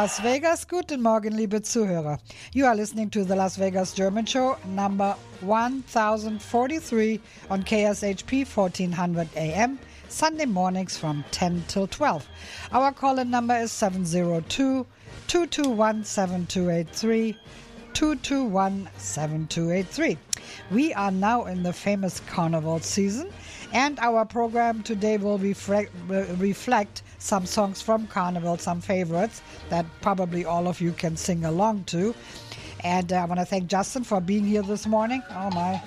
Las Vegas. Guten Morgen, liebe Zuhörer. You are listening to the Las Vegas German Show, number 1043 on KSHP 1400 AM, Sunday mornings from 10 till 12. Our call-in number is 702 221 7283. 221 7283. We are now in the famous carnival season, and our program today will reflect, reflect some songs from Carnival, some favorites that probably all of you can sing along to. And uh, I want to thank Justin for being here this morning. Oh my.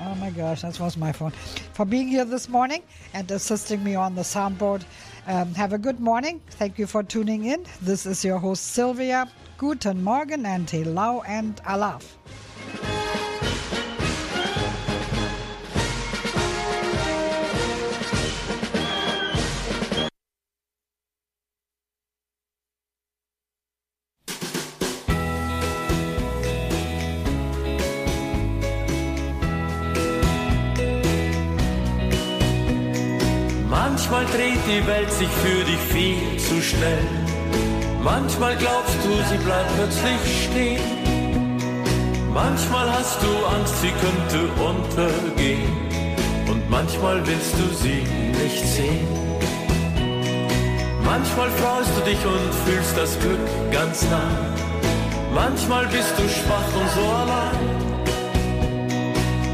Oh my gosh, that was my phone. For being here this morning and assisting me on the soundboard. Um, have a good morning. Thank you for tuning in. This is your host Sylvia. Guten Morgen and Hello and Alaaf. Sich für dich viel zu schnell. Manchmal glaubst du, sie bleibt plötzlich stehen. Manchmal hast du Angst, sie könnte untergehen. Und manchmal willst du sie nicht sehen. Manchmal freust du dich und fühlst das Glück ganz nah. Manchmal bist du schwach und so allein.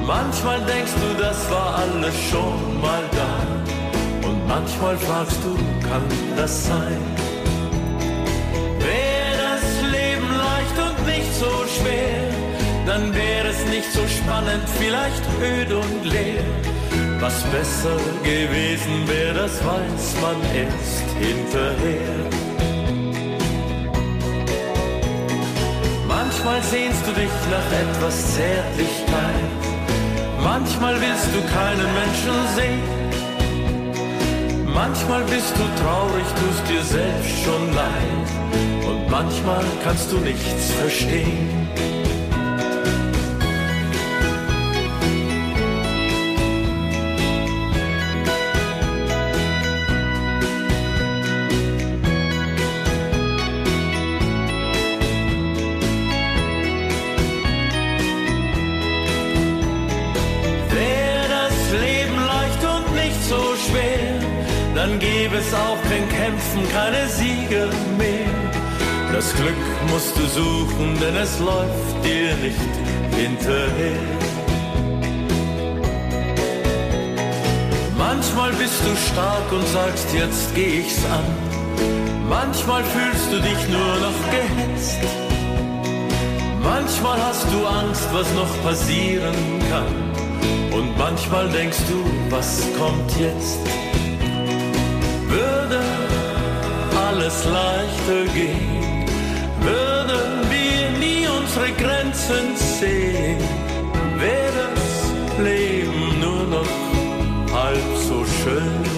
Manchmal denkst du, das war alles schon mal da. Manchmal fragst du, kann das sein? Wäre das Leben leicht und nicht so schwer, dann wäre es nicht so spannend, vielleicht öd und leer. Was besser gewesen wäre, das weiß man erst hinterher. Manchmal sehnst du dich nach etwas Zärtlichkeit, manchmal willst du keinen Menschen sehen. Manchmal bist du traurig, tust dir selbst schon leid und manchmal kannst du nichts verstehen. Es auch kein Kämpfen, keine Siege mehr. Das Glück musst du suchen, denn es läuft dir nicht hinterher. Manchmal bist du stark und sagst, jetzt geh ich's an. Manchmal fühlst du dich nur noch gehetzt. Manchmal hast du Angst, was noch passieren kann. Und manchmal denkst du, was kommt jetzt? Alles leichter gehen, würden wir nie unsere Grenzen sehen, wäre das Leben nur noch halb so schön.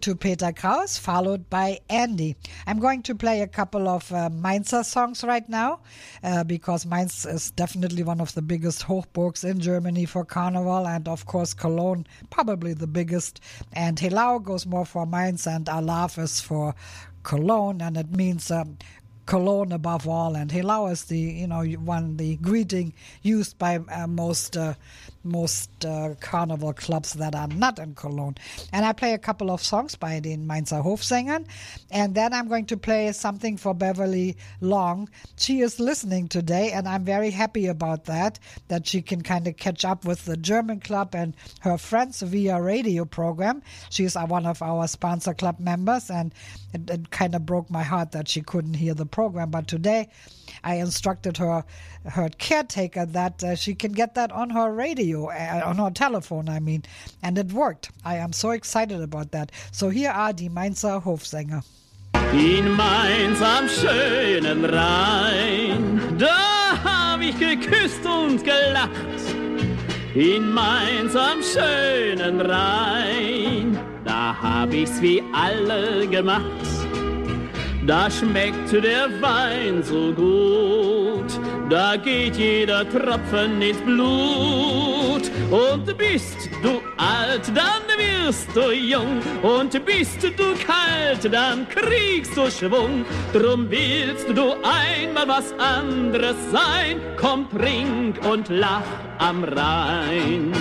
To Peter Kraus, followed by Andy. I'm going to play a couple of uh, Mainzer songs right now uh, because Mainz is definitely one of the biggest Hochburgs in Germany for Carnival, and of course, Cologne, probably the biggest. And Helau goes more for Mainz, and Alaaf is for Cologne, and it means um, Cologne above all, and Helau is the you know one the greeting used by uh, most uh, most uh, carnival clubs that are not in Cologne. And I play a couple of songs by the Mainzer Hofsängern, and then I'm going to play something for Beverly Long. She is listening today, and I'm very happy about that. That she can kind of catch up with the German club and her friends via radio program. She's uh, one of our sponsor club members, and it, it kind of broke my heart that she couldn't hear the program. But today, I instructed her, her caretaker, that uh, she can get that on her radio, uh, on her telephone, I mean, and it worked. I am so excited about that. So here are die Mainzer Hofsänger. In Mainz am schönen Rhein, da hab ich geküsst und gelacht. In Mainz am schönen Rhein, da hab ich's wie alle gemacht. Da schmeckt der Wein so gut, da geht jeder Tropfen ins Blut. Und bist du alt, dann wirst du jung. Und bist du kalt, dann kriegst du Schwung. Drum willst du einmal was anderes sein. Komm, trink und lach am Rhein.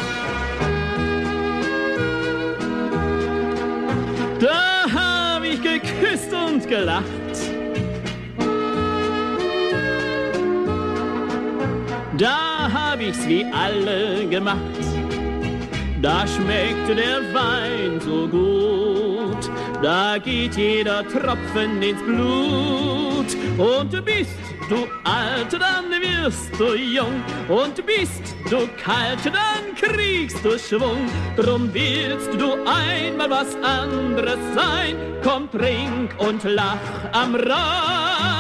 Da hab ich geküsst und gelacht. Da hab ich's wie alle gemacht. Da schmeckte der Wein so gut. Da geht jeder Tropfen ins Blut. Und bist du alt, dann wirst du jung. Und bist du kalt, dann kriegst du Schwung. Drum willst du einmal was anderes sein. Komm, trink und lach am Rhein.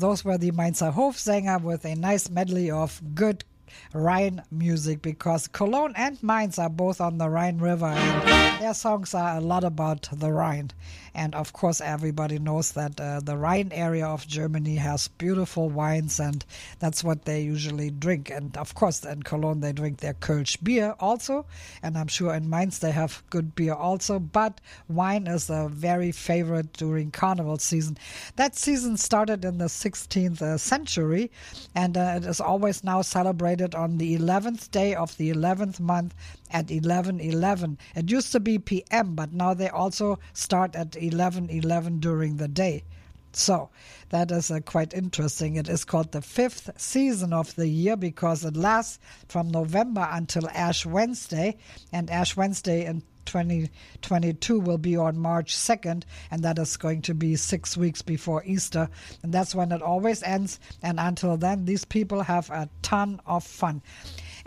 Those were the Mainzer Hofsänger with a nice medley of good Rhine music because Cologne and Mainz are both on the Rhine River and their songs are a lot about the Rhine. And of course, everybody knows that uh, the Rhine area of Germany has beautiful wines and that's what they usually drink. And of course, in Cologne, they drink their Kölsch beer also. And I'm sure in Mainz they have good beer also. But wine is a very favorite during carnival season. That season started in the 16th uh, century and uh, it is always now celebrated on the 11th day of the 11th month at 11:11. It used to be p.m., but now they also start at 11:11 during the day. So that is uh, quite interesting. It is called the fifth season of the year because it lasts from November until Ash Wednesday, and Ash Wednesday in 2022 will be on March 2nd, and that is going to be six weeks before Easter. And that's when it always ends. And until then, these people have a ton of fun.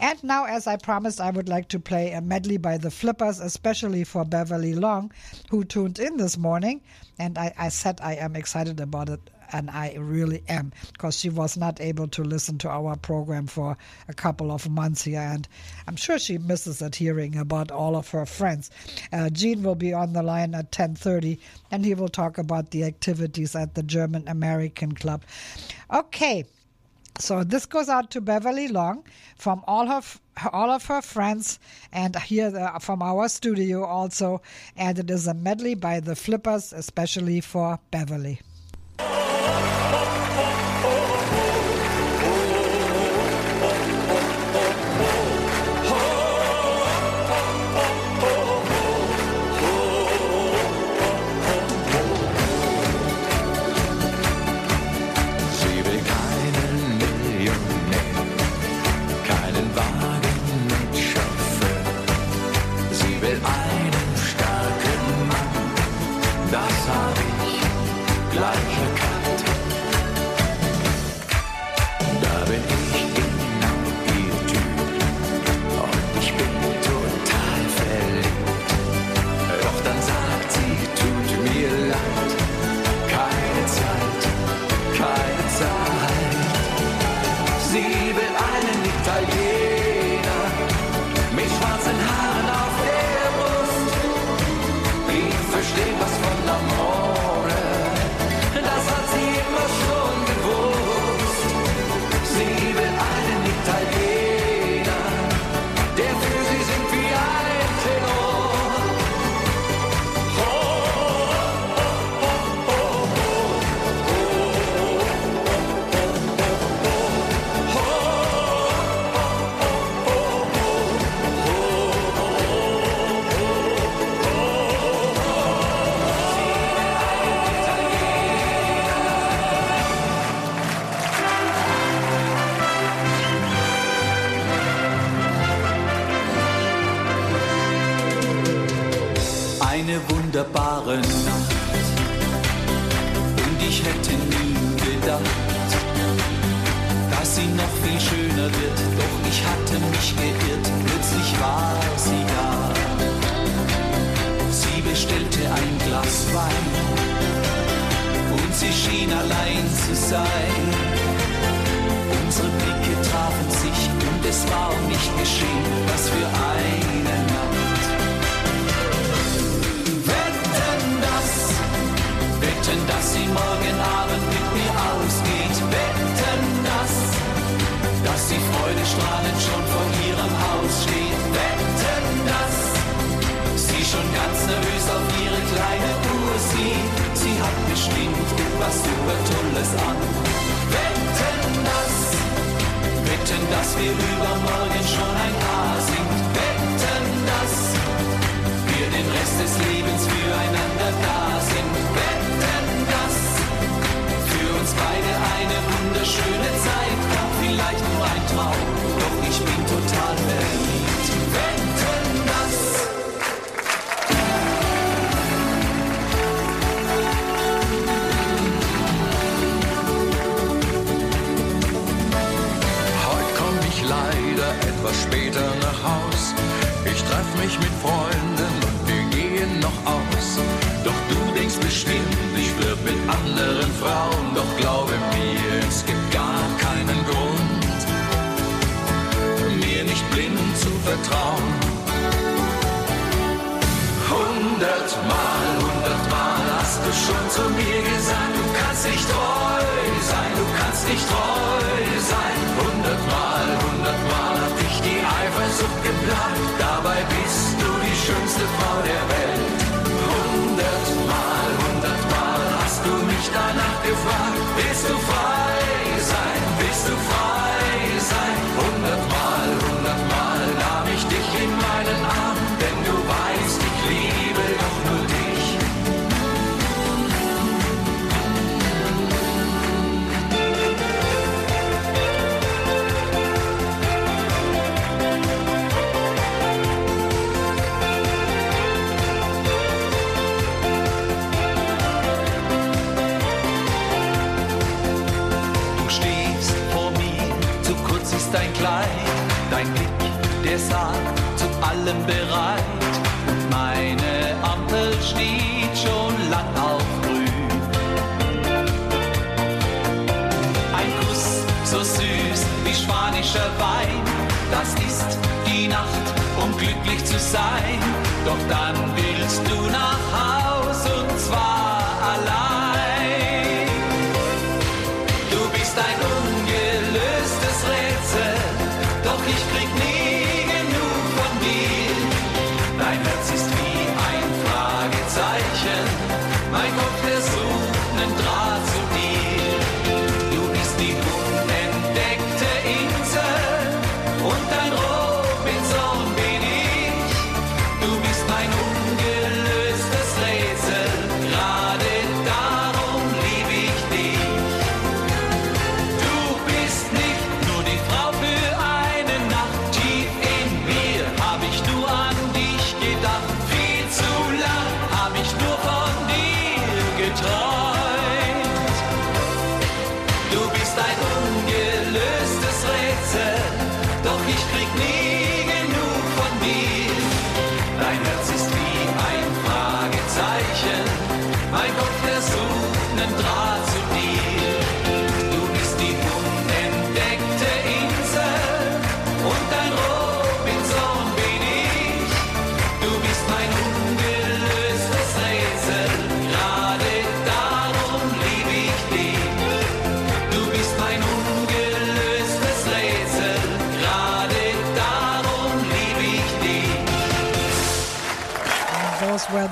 And now, as I promised, I would like to play a medley by the Flippers, especially for Beverly Long, who tuned in this morning. And I, I said I am excited about it and I really am because she was not able to listen to our program for a couple of months here, and I'm sure she misses it hearing about all of her friends. Uh, Gene will be on the line at 10:30, and he will talk about the activities at the German American Club. Okay. So this goes out to Beverly Long from all of all of her friends, and here uh, from our studio also. And it is a medley by the Flippers, especially for Beverly.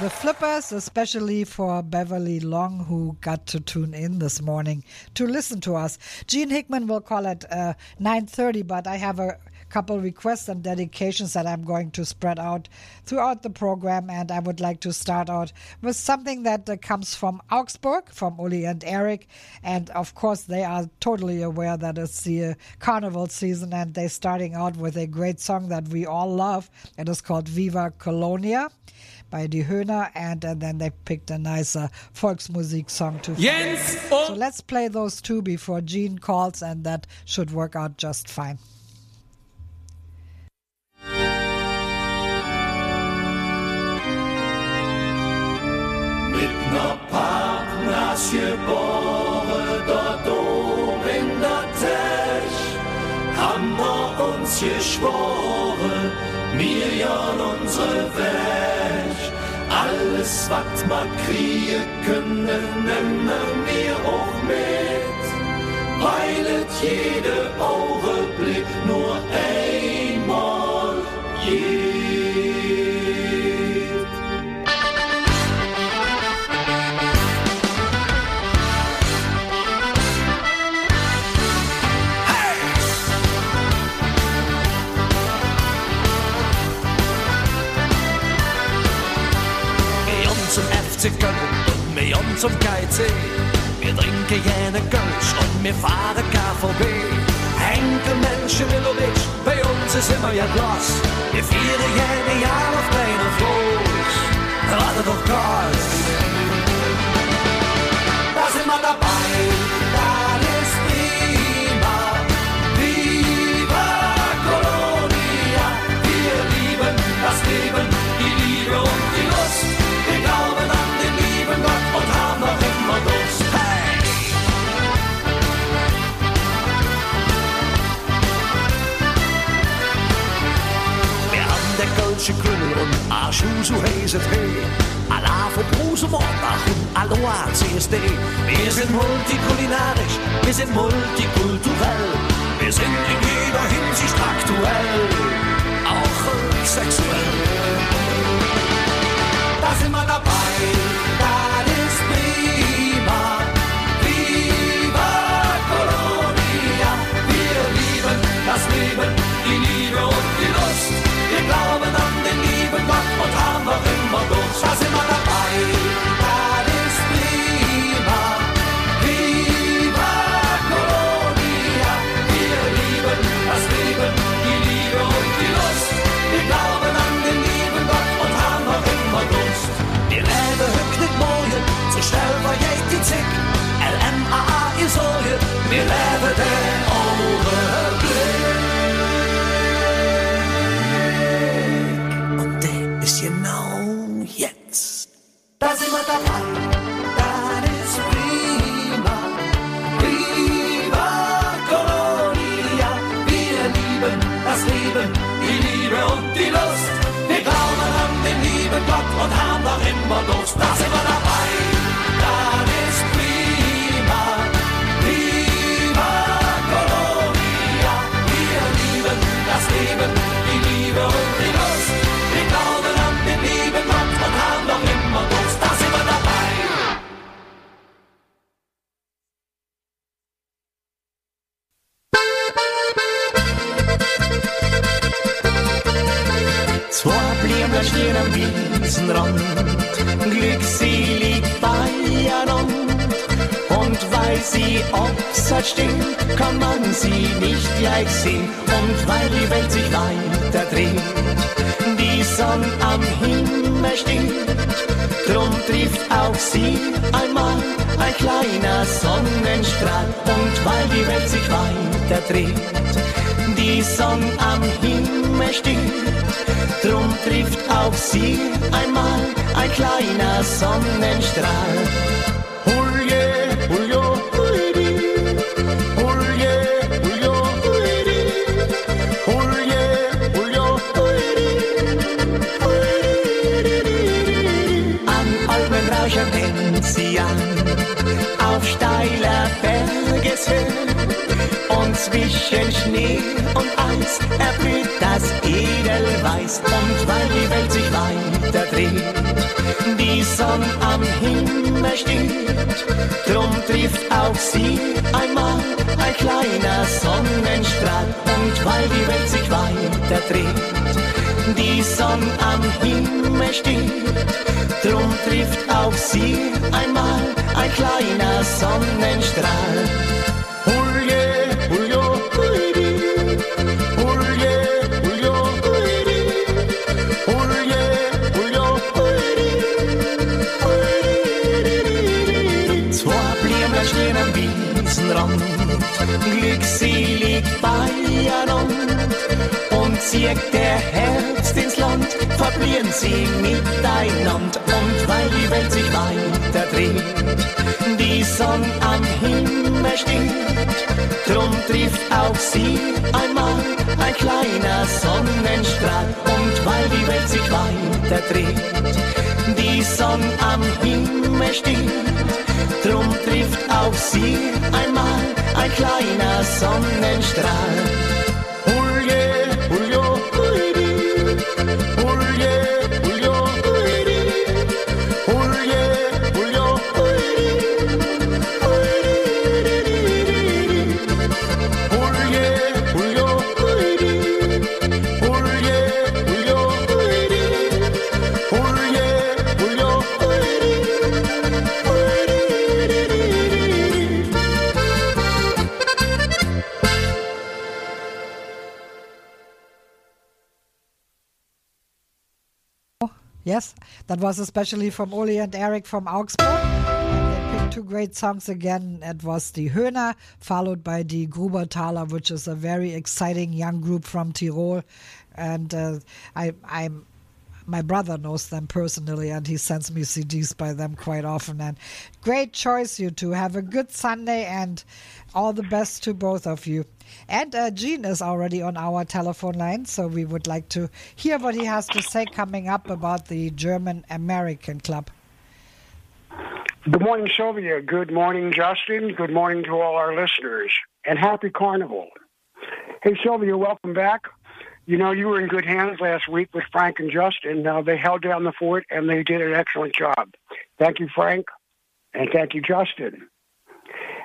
the flippers, especially for Beverly Long, who got to tune in this morning to listen to us. Gene Hickman will call it uh, 9.30, but I have a couple requests and dedications that I'm going to spread out throughout the program. And I would like to start out with something that uh, comes from Augsburg, from Uli and Eric. And of course, they are totally aware that it's the uh, carnival season, and they're starting out with a great song that we all love. It is called Viva Colonia by Die Höhner, and, and then they picked a nice Volksmusik song to Jens oh. So let's play those two before Gene calls, and that should work out just fine. Geboren, dort oben in der Tech, haben wir uns geschworen, wir jahren unsere Welt. alles was man krieën kunnen, nemen wir auch mit. Weilet jede Augenblick nur ein. 50 Köln und een haben zum KIC. We drinken gerne Kölsch en we varen KVB. mensen Menschen will bij ons is maar je immer Je Glas. Wir feiern gerne of bijna deiner Laat het toch Gas. hun A shusu hæset hæ A la for bruse morter hun A loa CSD Wir sind multikulinarisch Wir sind multikulturell Wir sind in jeder Hinsicht aktuell Auch sexuell Da sind wir dabei that was especially from Uli and Eric from Augsburg. And they picked two great songs again. It was the Höhner, followed by the Grubertaler, which is a very exciting young group from Tirol. And uh, I, I'm my brother knows them personally and he sends me CDs by them quite often. And great choice, you two. Have a good Sunday and all the best to both of you. And uh, Gene is already on our telephone line, so we would like to hear what he has to say coming up about the German American Club. Good morning, Sylvia. Good morning, Justin. Good morning to all our listeners. And happy carnival. Hey, Sylvia, welcome back. You know, you were in good hands last week with Frank and Justin. Uh, they held down the fort and they did an excellent job. Thank you, Frank. And thank you, Justin.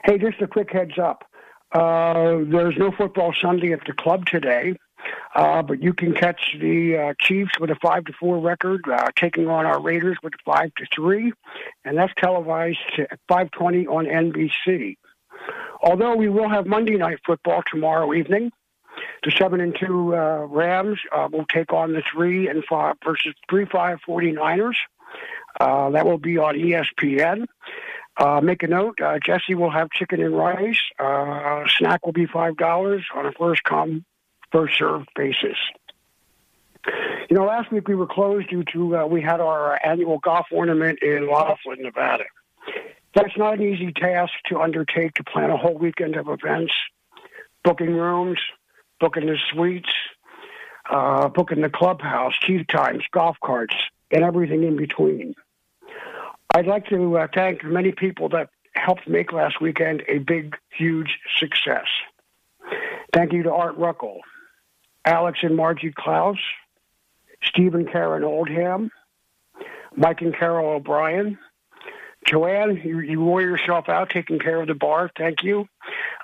Hey, just a quick heads up. Uh, there's no football Sunday at the club today, uh, but you can catch the uh, Chiefs with a five to four record, uh, taking on our Raiders with a five to three, and that's televised at 5:20 on NBC. Although we will have Monday night football tomorrow evening, the seven and two uh, Rams uh, will take on the three and five versus three five 49ers. Uh, that will be on ESPN. Uh, make a note, uh, Jesse will have chicken and rice. Uh, snack will be $5 on a first come, first served basis. You know, last week we were closed due to, uh, we had our annual golf tournament in Laughlin, Nevada. That's not an easy task to undertake to plan a whole weekend of events, booking rooms, booking the suites, uh, booking the clubhouse, tee times, golf carts, and everything in between. I'd like to uh, thank many people that helped make last weekend a big, huge success. Thank you to Art Ruckel, Alex and Margie Klaus, Steve and Karen Oldham, Mike and Carol O'Brien, Joanne, you, you wore yourself out taking care of the bar. Thank you.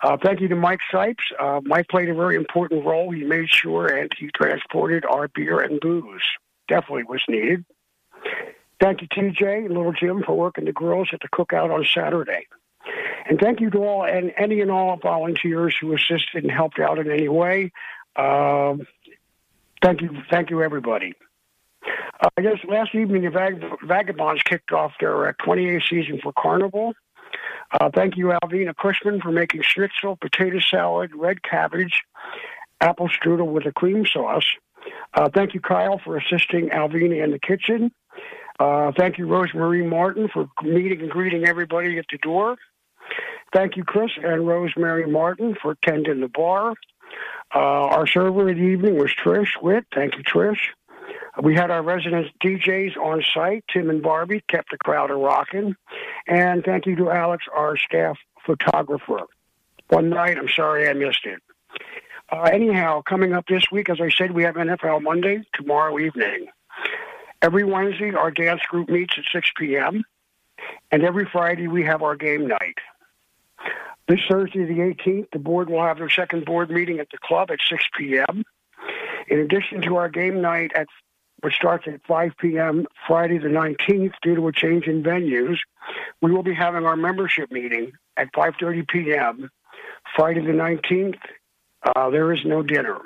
Uh, thank you to Mike Sipes. Uh, Mike played a very important role. He made sure and he transported our beer and booze. Definitely was needed. Thank you, TJ and Little Jim, for working the grills at the cookout on Saturday. And thank you to all and any and all volunteers who assisted and helped out in any way. Um, thank you, thank you, everybody. Uh, I guess last evening the Vag- Vagabonds kicked off their uh, 28th season for Carnival. Uh, thank you, Alvina Cushman, for making schnitzel, potato salad, red cabbage, apple strudel with a cream sauce. Uh, thank you, Kyle, for assisting Alvina in the kitchen. Uh, thank you, Rosemary Martin, for meeting and greeting everybody at the door. Thank you, Chris and Rosemary Martin, for tending the bar. Uh, our server of the evening was Trish Witt. Thank you, Trish. We had our resident DJs on site, Tim and Barbie, kept the crowd a rocking. And thank you to Alex, our staff photographer. One night, I'm sorry I missed it. Uh, anyhow, coming up this week, as I said, we have NFL Monday tomorrow evening. Every Wednesday, our dance group meets at 6 p.m. And every Friday, we have our game night. This Thursday, the 18th, the board will have their second board meeting at the club at 6 p.m. In addition to our game night at which starts at 5 p.m. Friday the 19th due to a change in venues, we will be having our membership meeting at 5.30 p.m. Friday the 19th. Uh, there is no dinner.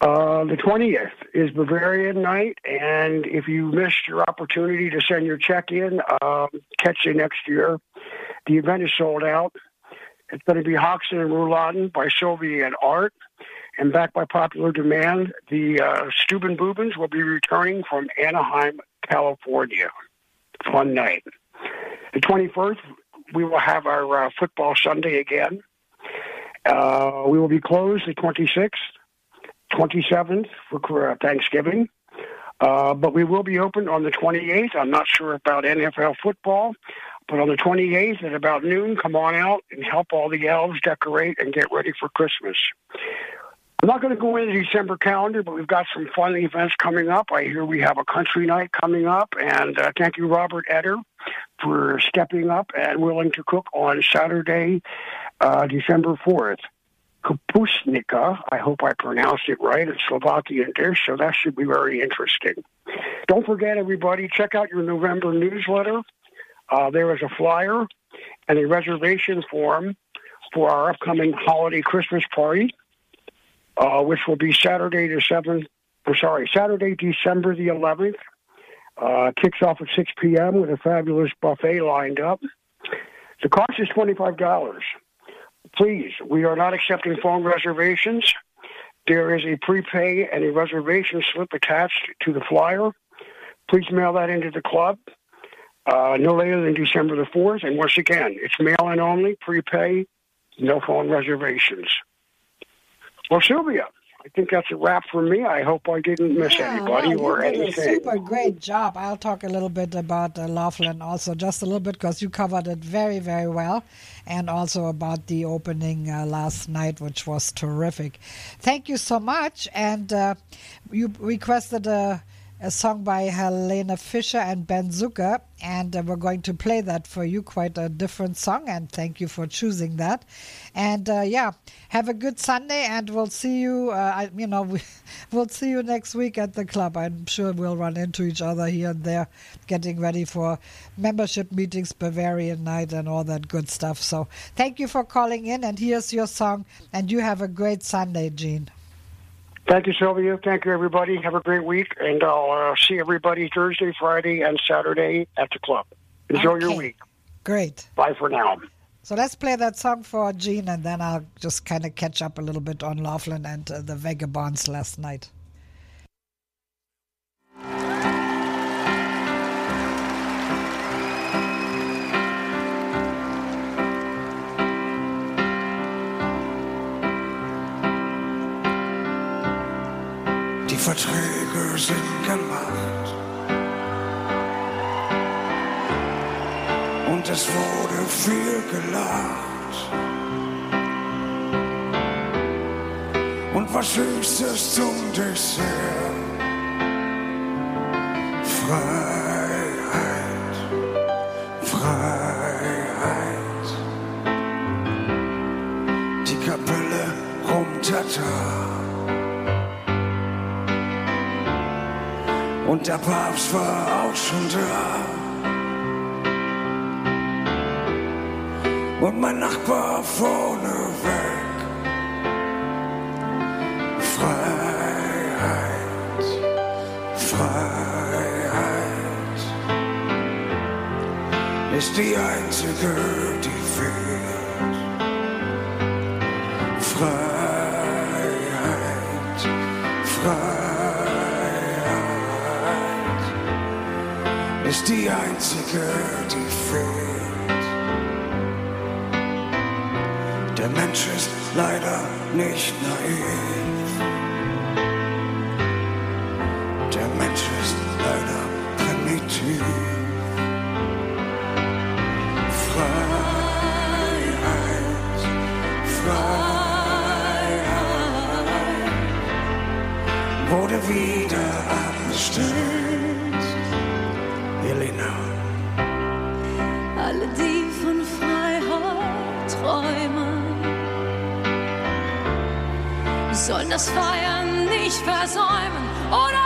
Uh, the 20th is Bavarian night, and if you missed your opportunity to send your check in, um, catch you next year. The event is sold out. It's going to be Hoxton and Rouladen by Sylvia and Art. And back by popular demand, the uh, Stubenbuben will be returning from Anaheim, California. Fun night. The 21st, we will have our uh, football Sunday again. Uh, we will be closed the 26th, 27th for uh, Thanksgiving. Uh, but we will be open on the 28th. I'm not sure about NFL football, but on the 28th at about noon, come on out and help all the elves decorate and get ready for Christmas. I'm not going to go into the December calendar, but we've got some fun events coming up. I hear we have a country night coming up, and uh, thank you, Robert Eder, for stepping up and willing to cook on Saturday, uh, December 4th. Kapusnika, I hope I pronounced it right, a Slovakian dish, so that should be very interesting. Don't forget, everybody, check out your November newsletter. Uh, there is a flyer and a reservation form for our upcoming holiday Christmas party uh, which will be Saturday the 7th, or sorry, Saturday, December the 11th. Uh, kicks off at 6 p.m. with a fabulous buffet lined up. The cost is $25. Please, we are not accepting phone reservations. There is a prepay and a reservation slip attached to the flyer. Please mail that into the club uh, no later than December the 4th. And once again, it's mail in only, prepay, no phone reservations. Well, Sylvia, I think that's a wrap for me. I hope I didn't miss Yeah, anybody or you did anything. a super great job. I'll talk a little bit about uh, Laughlin also, just a little bit, because you covered it very, very well, and also about the opening uh, last night, which was terrific. Thank you so much. And uh, you requested a, a song by Helene Fischer and Ben Zucker, and uh, we're going to play that for you. Quite a different song, and thank you for choosing that. And uh, yeah, have a good Sunday, and we'll see you. Uh, I, you know, we, we'll see you next week at the club. I'm sure we'll run into each other here and there, getting ready for membership meetings, Bavarian night, and all that good stuff. So thank you for calling in, and here's your song, and you have a great Sunday, Gene. Thank you, Sylvia. Thank you, everybody. Have a great week, and I'll uh, see everybody Thursday, Friday, and Saturday at the club. Enjoy your week. Great. Bye for now. So let's play that song for Gene, and then I'll just kind of catch up a little bit on Laughlin and uh, the Vagabonds last night. Verträge sind gemacht. Und es wurde viel gelacht. Und was Süßes zum Dessert. Freiheit, der Papst war auch schon da. Und mein Nachbar vorne weg. Freiheit, Freiheit ist die einzige, die einzige, die fehlt. Der Mensch ist leider nicht naiv. Der Mensch ist leider primitiv. Freiheit, Freiheit wurde wieder abgestellt. Sollen das Feiern nicht versäumen. Oder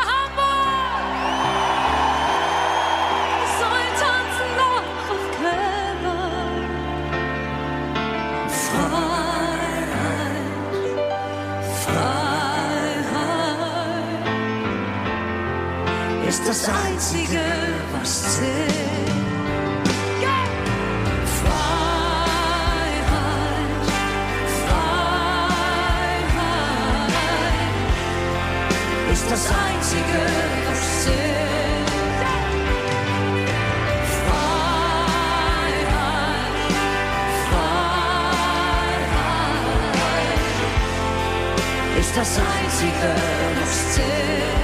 ist das Einzige, was zählt.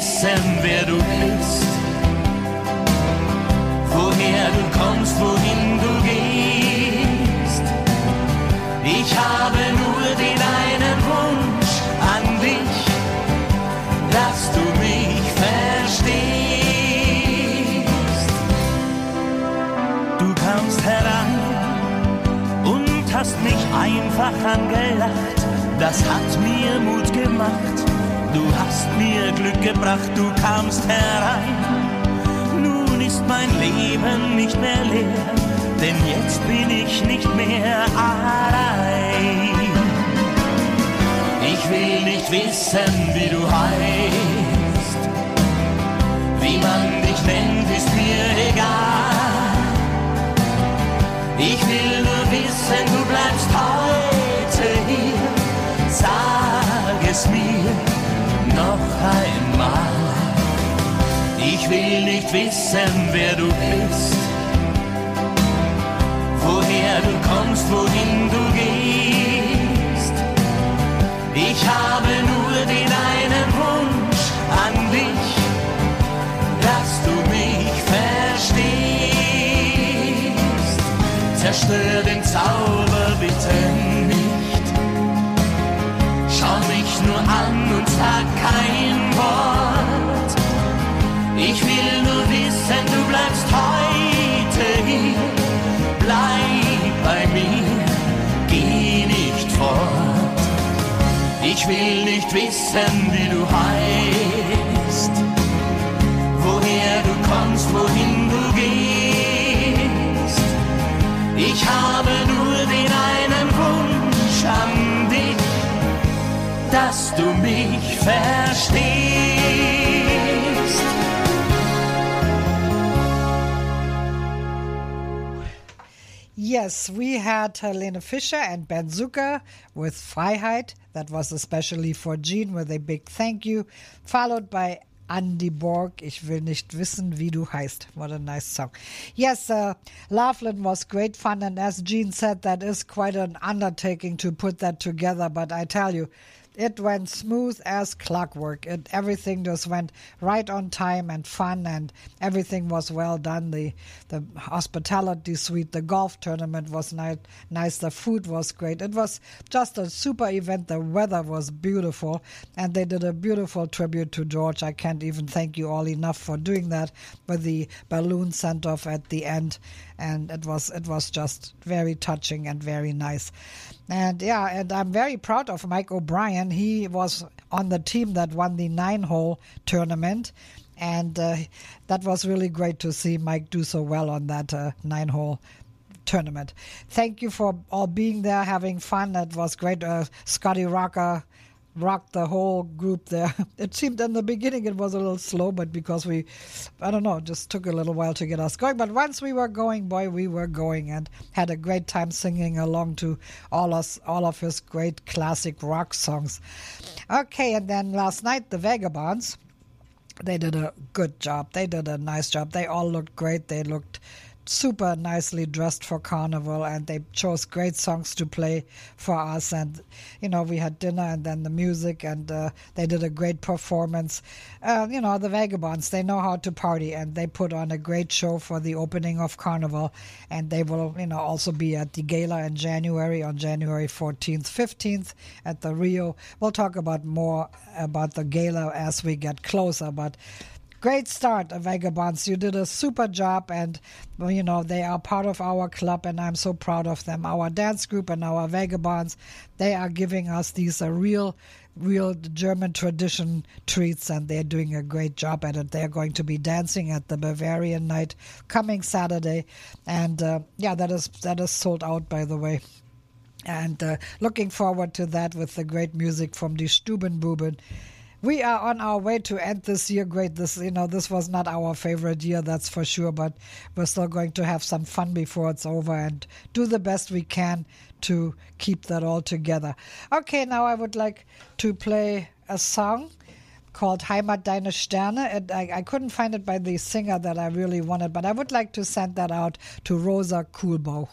Wissen, wer du bist. Woher du kommst, wohin du gehst. Ich habe nur den einen Wunsch an dich, dass du mich verstehst. Du kamst heran und hast mich einfach angelacht. Das hat mir Mut gemacht. Du hast mir Glück gebracht, du kamst herein. Nun ist mein Leben nicht mehr leer, denn jetzt bin ich nicht mehr allein. Ich will nicht wissen, wie du heißt. Wie man dich nennt, ist mir egal. Ich will nur wissen, du bleibst heute Ich will nicht wissen, wer du bist. Woher du kommst, wohin du gehst. Ich habe nur den einen Wunsch an dich, dass du mich verstehst. Zerstör den Zauber bitte nicht. Schau mich nur an und sag kein Wort. Ich will nur wissen, du bleibst heute hier. Bleib bei mir, geh nicht fort. Ich will nicht wissen, wie du heißt. Woher du kommst, wohin du gehst. Ich habe nur den einen Wunsch an dich, dass du mich verstehst. Yes, we had Helene Fischer and Ben Zucker with Freiheit. That was especially for Gene with a big thank you, followed by Andy Borg. Ich will nicht wissen, wie du heißt. What a nice song. Yes, uh, Laughlin was great fun, and as Gene said, that is quite an undertaking to put that together. But I tell you, it went smooth as clockwork. It everything just went right on time and fun, and everything was well done. The the hospitality suite, the golf tournament was nice. Nice. The food was great. It was just a super event. The weather was beautiful, and they did a beautiful tribute to George. I can't even thank you all enough for doing that with the balloon sent off at the end, and it was it was just very touching and very nice. And yeah, and I'm very proud of Mike O'Brien. He was on the team that won the nine hole tournament. And uh, that was really great to see Mike do so well on that uh, nine hole tournament. Thank you for all being there, having fun. It was great. Uh, Scotty Rocker rocked the whole group there. It seemed in the beginning it was a little slow, but because we, I don't know, just took a little while to get us going. But once we were going, boy, we were going and had a great time singing along to all us all of his great classic rock songs. Okay, and then last night the Vagabonds they did a good job. They did a nice job. They all looked great. They looked super nicely dressed for carnival and they chose great songs to play for us. And you know we had dinner and then the music and uh, they did a great performance. Uh, you know the vagabonds they know how to party and they put on a great show for the opening of carnival. And they will you know also be at the gala in january on january 14th 15th at the rio. We'll talk about more about the gala as we get closer but great start, Vagabonds. You did a super job, and you know they are part of our club, and I'm so proud of them. Our dance group and our Vagabonds, they are giving us these uh, real, real German tradition treats, and they're doing a great job at it. They're going to be dancing at the Bavarian Night coming Saturday, and uh, yeah, that is that is sold out, by the way. And uh, looking forward to that with the great music from the Stubenbuben we are on our way to end this year great. This, you know, this was not our favorite year, that's for sure, but we're still going to have some fun before it's over and do the best we can to keep that all together. Okay, now I would like to play a song called Heimat Deine Sterne. And I, I couldn't find it by the singer that I really wanted, but I would like to send that out to Rosa Kuhlbau.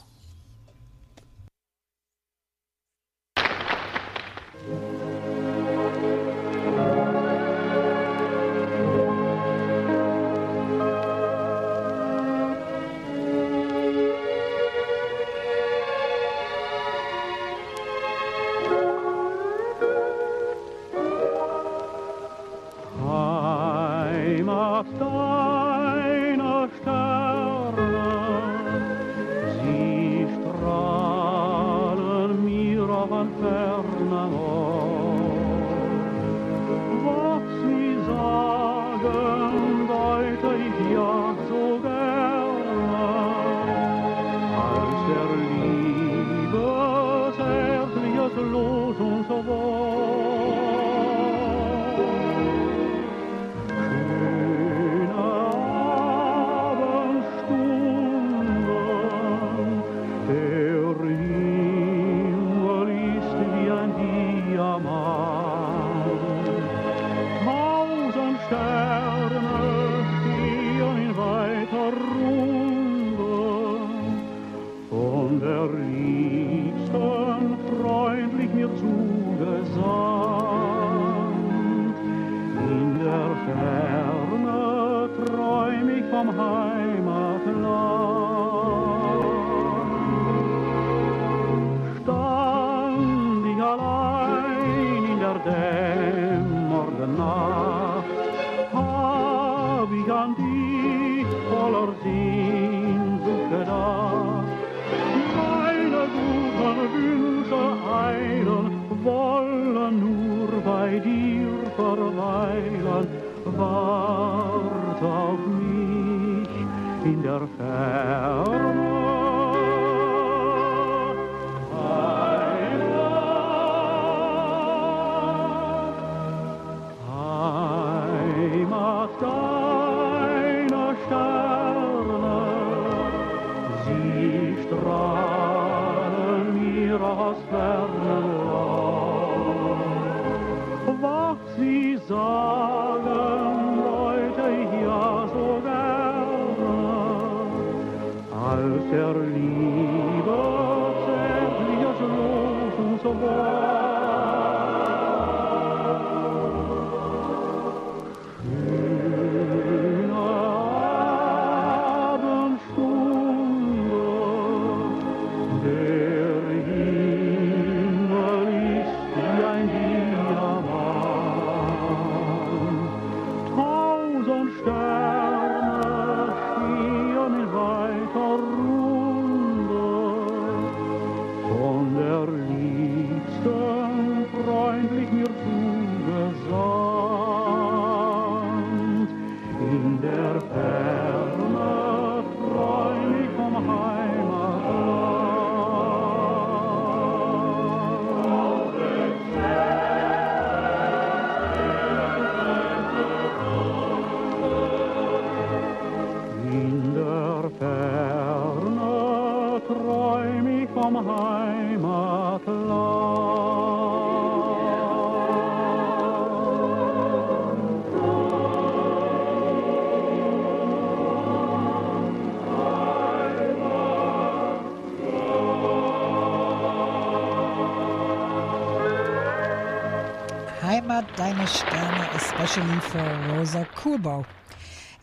Especially for Rosa Kulbo.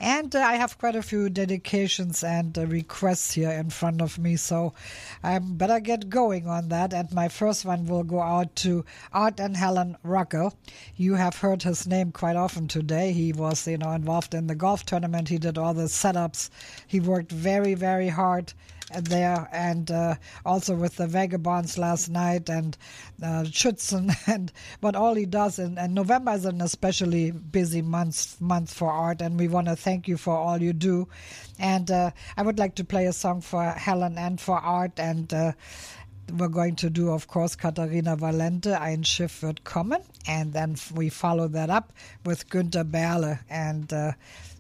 And uh, I have quite a few dedications and uh, requests here in front of me, so I better get going on that. And my first one will go out to Art and Helen Ruckel. You have heard his name quite often today. He was, you know, involved in the golf tournament. He did all the setups. He worked very, very hard there and uh, also with the vagabonds last night and uh, Schützen and but all he does and, and November is an especially busy month month for art and we want to thank you for all you do and uh, I would like to play a song for Helen and for art and uh, we're going to do, of course, Caterina Valente, Ein Schiff wird kommen. And then we follow that up with Günter Berle. And uh,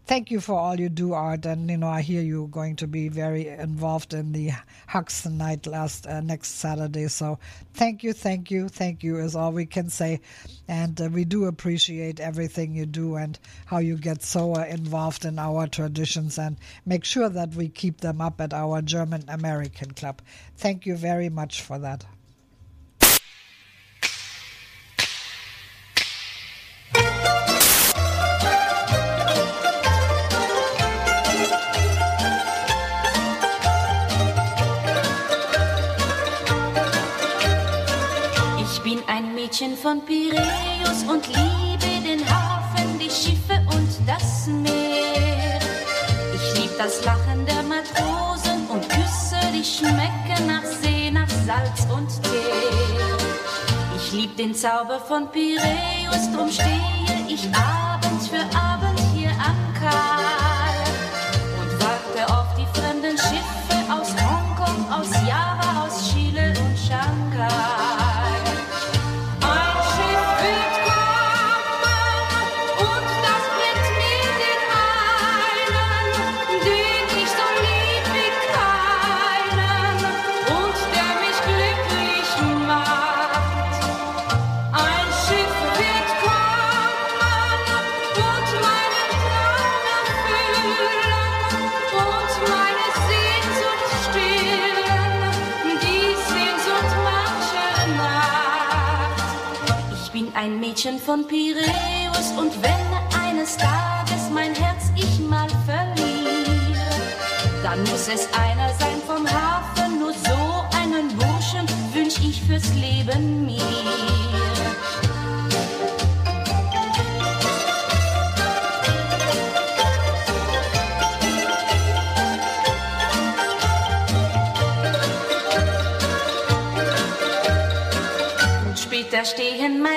thank you for all you do, Art. And, you know, I hear you're going to be very involved in the Huxton night last uh, next Saturday. So thank you, thank you, thank you is all we can say. And uh, we do appreciate everything you do and how you get so uh, involved in our traditions and make sure that we keep them up at our German American Club. Thank you very much for that. Mädchen von Piräus und liebe den Hafen, die Schiffe und das Meer. Ich lieb das Lachen der Matrosen und Küsse, die schmecken nach See, nach Salz und Teer. Ich lieb den Zauber von Piräus, drum stehe ich Abend für Abend hier am Kai und warte auf die fremden Schiffe aus Hongkong, aus Java, aus Chile und Shanghai. Von Piräus und wenn eines Tages mein Herz ich mal verliere, dann muss es einer sein vom Hafen, nur so einen Burschen wünsch ich fürs Leben mir. Stehen meine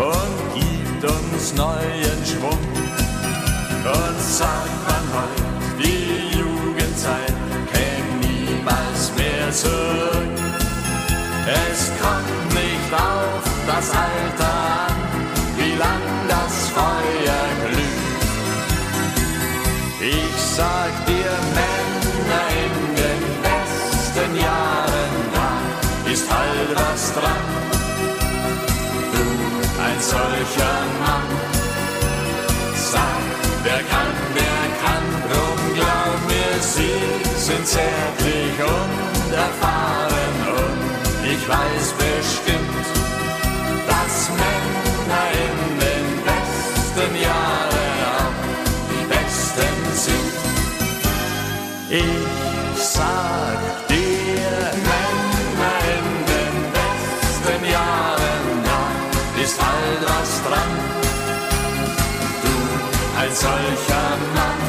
und gibt uns neuen Schwung. Und sagt man heute, die Jugendzeit käme niemals mehr zurück. Es kommt nicht auf das Alter solcher Mann, sag, wer kann, der kann, drum glaub mir, sie sind zärtlich und erfahren und ich weiß bestimmt, dass Männer in den besten Jahren die besten sind. Ich solcher Mann,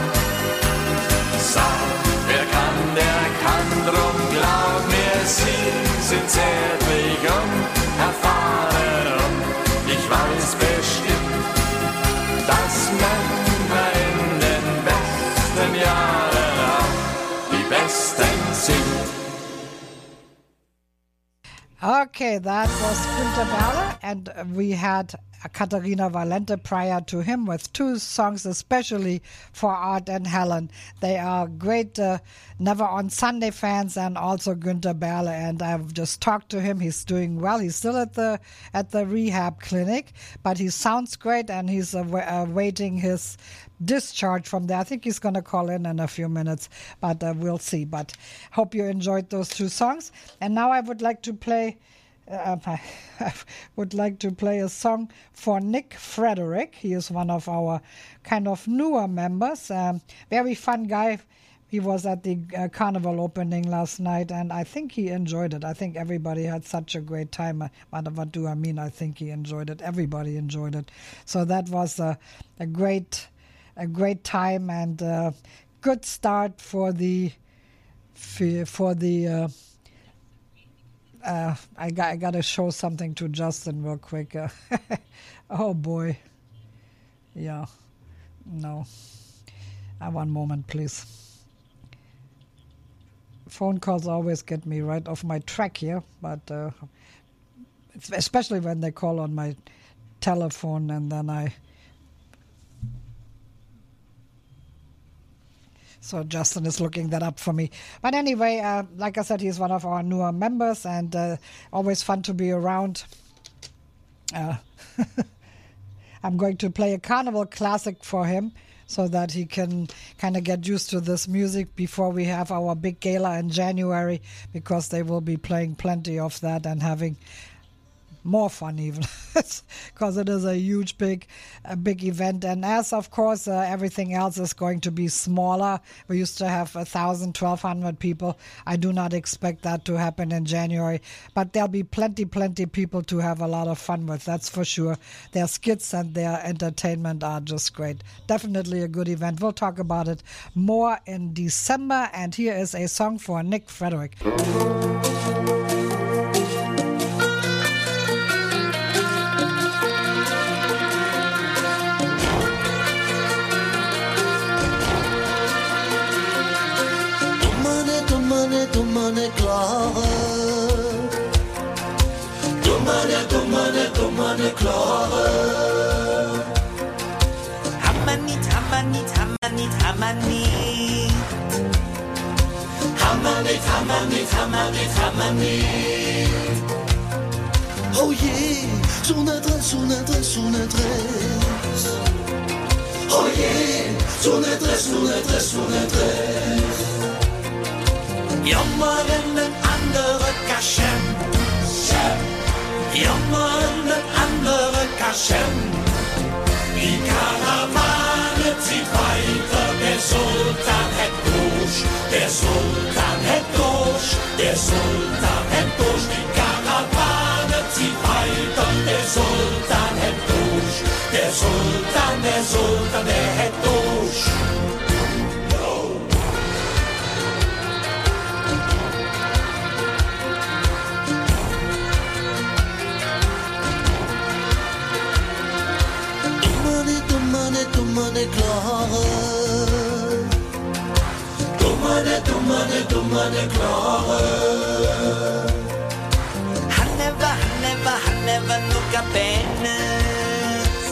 sag, wer kann, der kann, drum glaub mir, sie sind zärtlich und erfahren und ich weiß bestimmt, dass Männer in den besten Jahren auch die besten sind. Okay, that was Günter Berle, and we had Caterina Valente prior to him with two songs, especially for Art and Helen. They are great uh, Never on Sunday fans, and also Günter Berle. And I've just talked to him; he's doing well. He's still at the at the rehab clinic, but he sounds great, and he's awaiting his discharge from there. I think he's going to call in in a few minutes, but uh, we'll see. But hope you enjoyed those two songs. And now I would like to play. Uh, I would like to play a song for Nick Frederick. He is one of our kind of newer members. Um, very fun guy. He was at the uh, carnival opening last night, and I think he enjoyed it. I think everybody had such a great time. What, what do I mean? I think he enjoyed it. Everybody enjoyed it. So that was a, a great a great time and uh, good start for the for the uh, uh, I got I got to show something to Justin real quick. oh boy, yeah, no, uh, one moment, please. Phone calls always get me right off my track here, but uh, especially when they call on my telephone and then I So Justin is looking that up for me. But anyway, uh, like I said, he's one of our newer members and uh, always fun to be around. Uh, I'm going to play a carnival classic for him so that he can kind of get used to this music before we have our big gala in January because they will be playing plenty of that and having more fun even because it is a huge big a big event. And as of course uh, everything else is going to be smaller. We used to have a thousand twelve hundred people. I do not expect that to happen in january. But there'll be plenty plenty people to have a lot of fun with that's for sure. Their skits and their entertainment are just great. Definitely a good event. We'll talk about it more in december. And here is a song for nick frederick Oh yeah, son adresse, son adresse, son adresse. Oh yeah, son adresse, son adresse, son adresse. Jammer in een andere kasjem. Jammer in een andere kasjem. Die Karawane zieht weiter, Sultan hat durch, der Sultan hat durch, der Sultan hat durch. Die Karawane zieht weiter, der Sultan hat durch, der Sultan, der Sultan, der hat durch. Dummerne, dummerne, dummerne klare. Hanneva, Hanneva, Hanneva, nuka penis.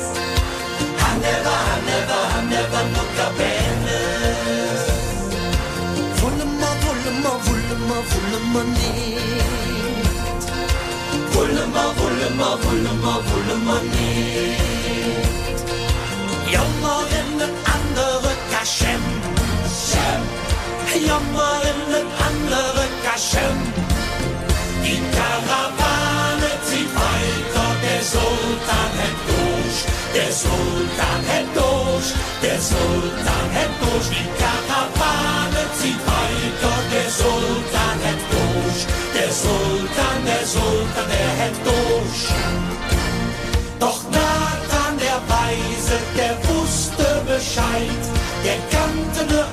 Hanneva, Hanneva, Hanneva, nuka penis. Vollema, vollema, vollema, vollema niet. Vollema, vollema, vollema, vollema niet. Jammer in een andere. Jammer in een andere kasjem. Die Karawane zieht weiter, der Sultan hat durch, der Sultan hat durch, der Sultan hat durch. Die Karawane zieht weiter, der Sultan hat durch, der Sultan, der Sultan, der hat durch. Doch Nathan der Weise, der wusste Bescheid, der kannte ne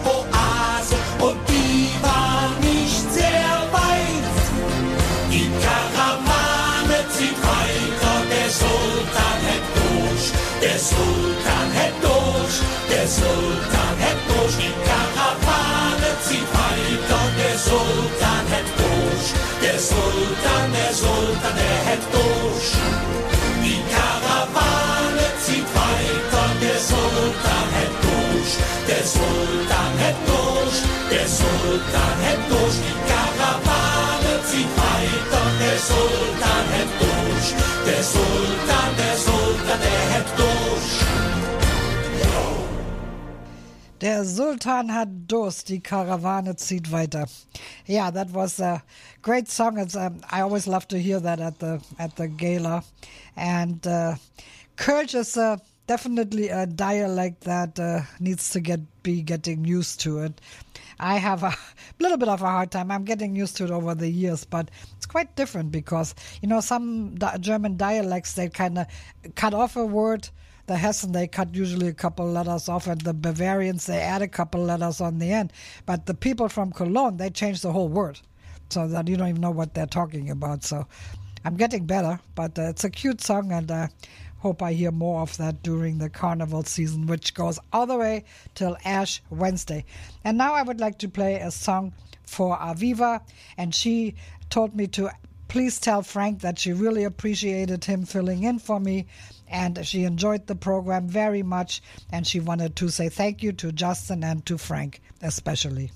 der Sultan hat durch, der Sultan hat durch. Die Karawane zieht weiter, der Sultan hat durch, der Sultan, der Sultan, der hat durch. Die Karawane zieht weiter, der Sultan hat durch, der Sultan hat durch, der Sultan hat durch. Die Karawane zieht weiter, der Sultan hat durch, Der Sultan hat Durst, die Karawane zieht weiter. Yeah, that was a great song. It's, um, I always love to hear that at the at the gala, and uh, Kölsch is uh, definitely a dialect that uh, needs to get be getting used to it. I have a little bit of a hard time. I'm getting used to it over the years, but it's quite different because you know some German dialects they kind of cut off a word. The Hessen they cut usually a couple letters off, and the Bavarians they add a couple letters on the end. But the people from Cologne they change the whole word, so that you don't even know what they're talking about. So I'm getting better, but uh, it's a cute song, and I hope I hear more of that during the carnival season, which goes all the way till Ash Wednesday. And now I would like to play a song for Aviva, and she told me to please tell Frank that she really appreciated him filling in for me and she enjoyed the program very much and she wanted to say thank you to Justin and to Frank especially.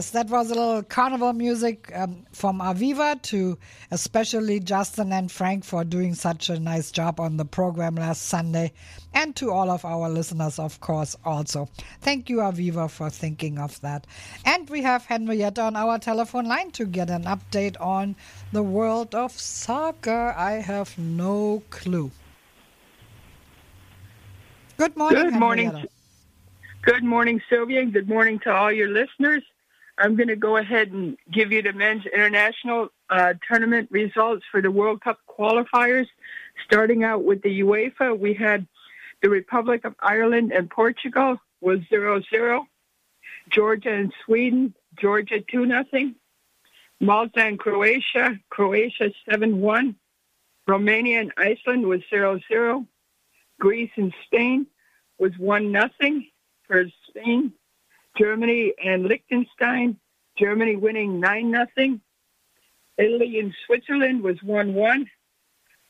Yes, that was a little carnival music um, from Aviva to especially Justin and Frank for doing such a nice job on the program last Sunday, and to all of our listeners, of course, also. Thank you, Aviva, for thinking of that. And we have Henrietta on our telephone line to get an update on the world of soccer. I have no clue. Good morning. Good morning. Henrietta. Good morning, Sylvia. and Good morning to all your listeners. I'm going to go ahead and give you the men's international uh, tournament results for the World Cup qualifiers. Starting out with the UEFA, we had the Republic of Ireland and Portugal was 0-0. Georgia and Sweden, Georgia 2 nothing. Malta and Croatia, Croatia 7-1. Romania and Iceland was 0-0. Greece and Spain was 1 nothing for Spain. Germany and Liechtenstein, Germany winning 9 nothing. Italy and Switzerland was 1-1.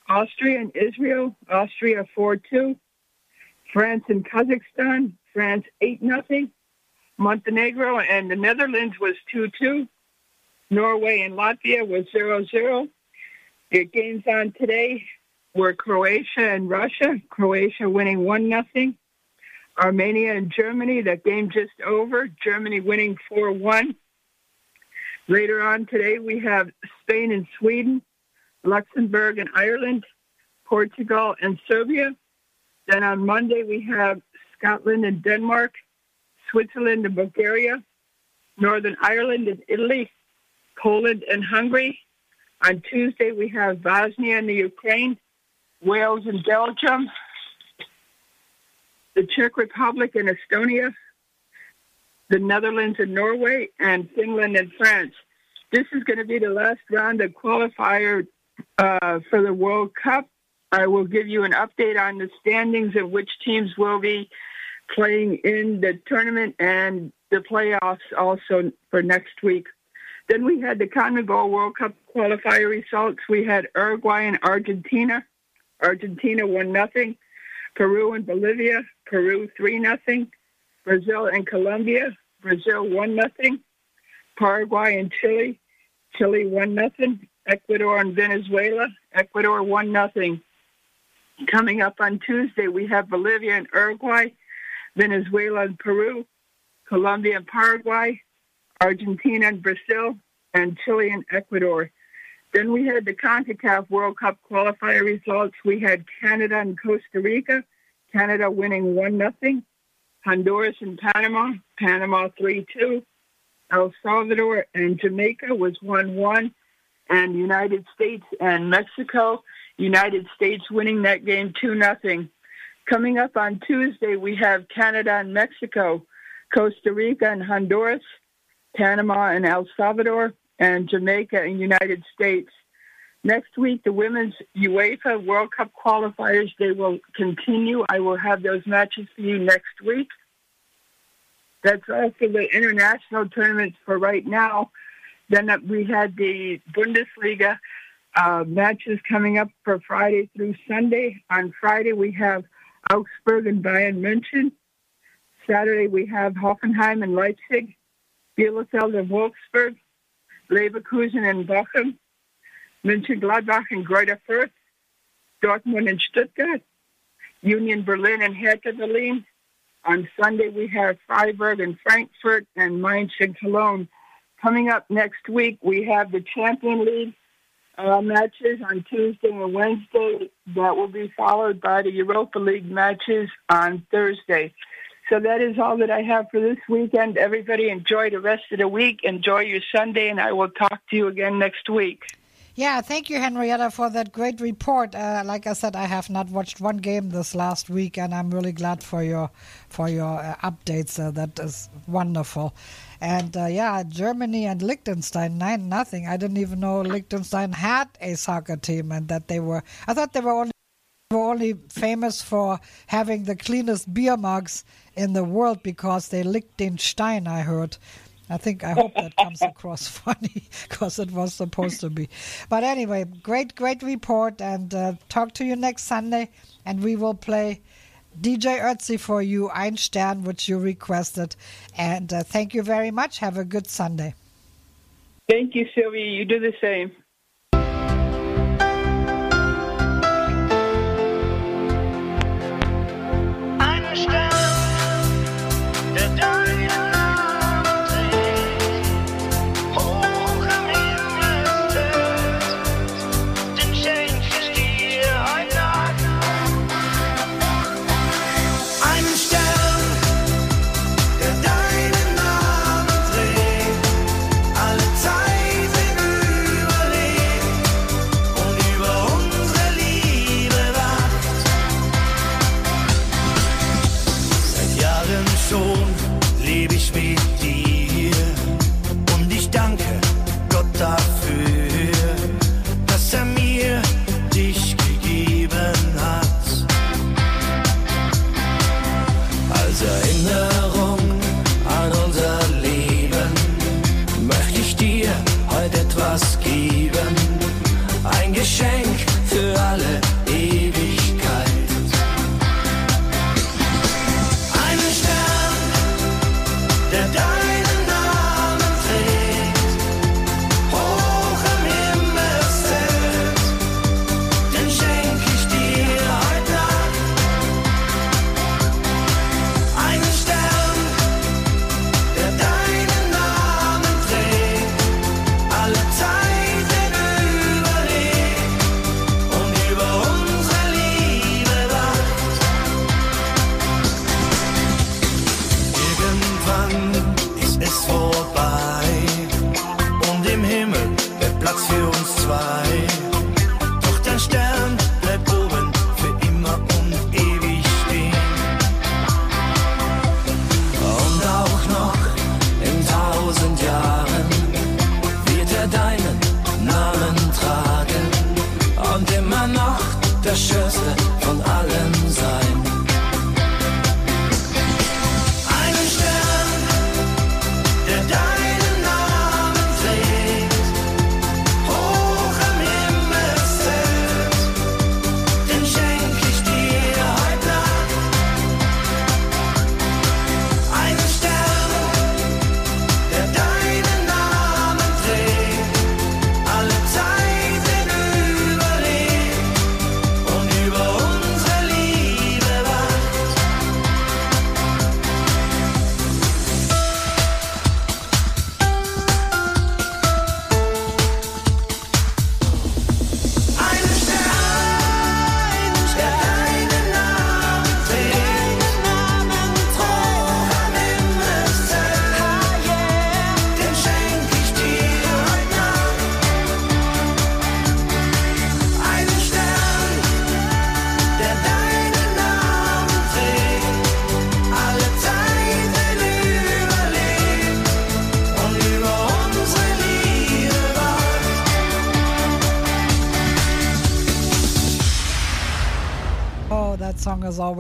Austria and Israel, Austria 4-2. France and Kazakhstan, France 8 nothing. Montenegro and the Netherlands was 2-2. Norway and Latvia was 0-0. The games on today were Croatia and Russia. Croatia winning 1 nothing. Armenia and Germany, that game just over. Germany winning 4-1. Later on today, we have Spain and Sweden, Luxembourg and Ireland, Portugal and Serbia. Then on Monday, we have Scotland and Denmark, Switzerland and Bulgaria, Northern Ireland and Italy, Poland and Hungary. On Tuesday, we have Bosnia and the Ukraine, Wales and Belgium, the Czech Republic and Estonia, the Netherlands and Norway, and Finland and France. This is going to be the last round of qualifier uh, for the World Cup. I will give you an update on the standings and which teams will be playing in the tournament and the playoffs also for next week. Then we had the CONMEBOL World Cup qualifier results. We had Uruguay and Argentina. Argentina won nothing. Peru and Bolivia. Peru three nothing. Brazil and Colombia. Brazil one nothing. Paraguay and Chile. Chile one nothing. Ecuador and Venezuela. Ecuador one nothing. Coming up on Tuesday, we have Bolivia and Uruguay, Venezuela and Peru, Colombia and Paraguay, Argentina and Brazil, and Chile and Ecuador. Then we had the CONCACAF World Cup qualifier results. We had Canada and Costa Rica, Canada winning 1 nothing. Honduras and Panama, Panama 3-2. El Salvador and Jamaica was 1-1. And United States and Mexico, United States winning that game 2 nothing. Coming up on Tuesday, we have Canada and Mexico, Costa Rica and Honduras, Panama and El Salvador, and Jamaica and United States. Next week, the women's UEFA World Cup qualifiers, they will continue. I will have those matches for you next week. That's all for the international tournaments for right now. Then we had the Bundesliga uh, matches coming up for Friday through Sunday. On Friday, we have Augsburg and Bayern München. Saturday, we have Hoffenheim and Leipzig, Bielefeld and Wolfsburg, Leverkusen and Bochum, Mönchengladbach and Greuther Fürth, Dortmund and Stuttgart, Union Berlin and Hertha Berlin. On Sunday, we have Freiburg and Frankfurt and Mainz and Cologne. Coming up next week, we have the Champion League uh, matches on Tuesday and Wednesday. That will be followed by the Europa League matches on Thursday. So that is all that I have for this weekend. Everybody enjoy the rest of the week. Enjoy your Sunday, and I will talk to you again next week. Yeah, thank you, Henrietta, for that great report. Uh, like I said, I have not watched one game this last week, and I'm really glad for your for your uh, updates. Uh, that is wonderful. And uh, yeah, Germany and Liechtenstein nine nothing. I didn't even know Liechtenstein had a soccer team, and that they were. I thought they were only were only famous for having the cleanest beer mugs in the world because they Liechtenstein. I heard. I think I hope that comes across funny because it was supposed to be. But anyway, great, great report, and uh, talk to you next Sunday, and we will play DJ Ötzi for you, Ein Stern, which you requested. And uh, thank you very much. Have a good Sunday. Thank you, Sylvia. You do the same.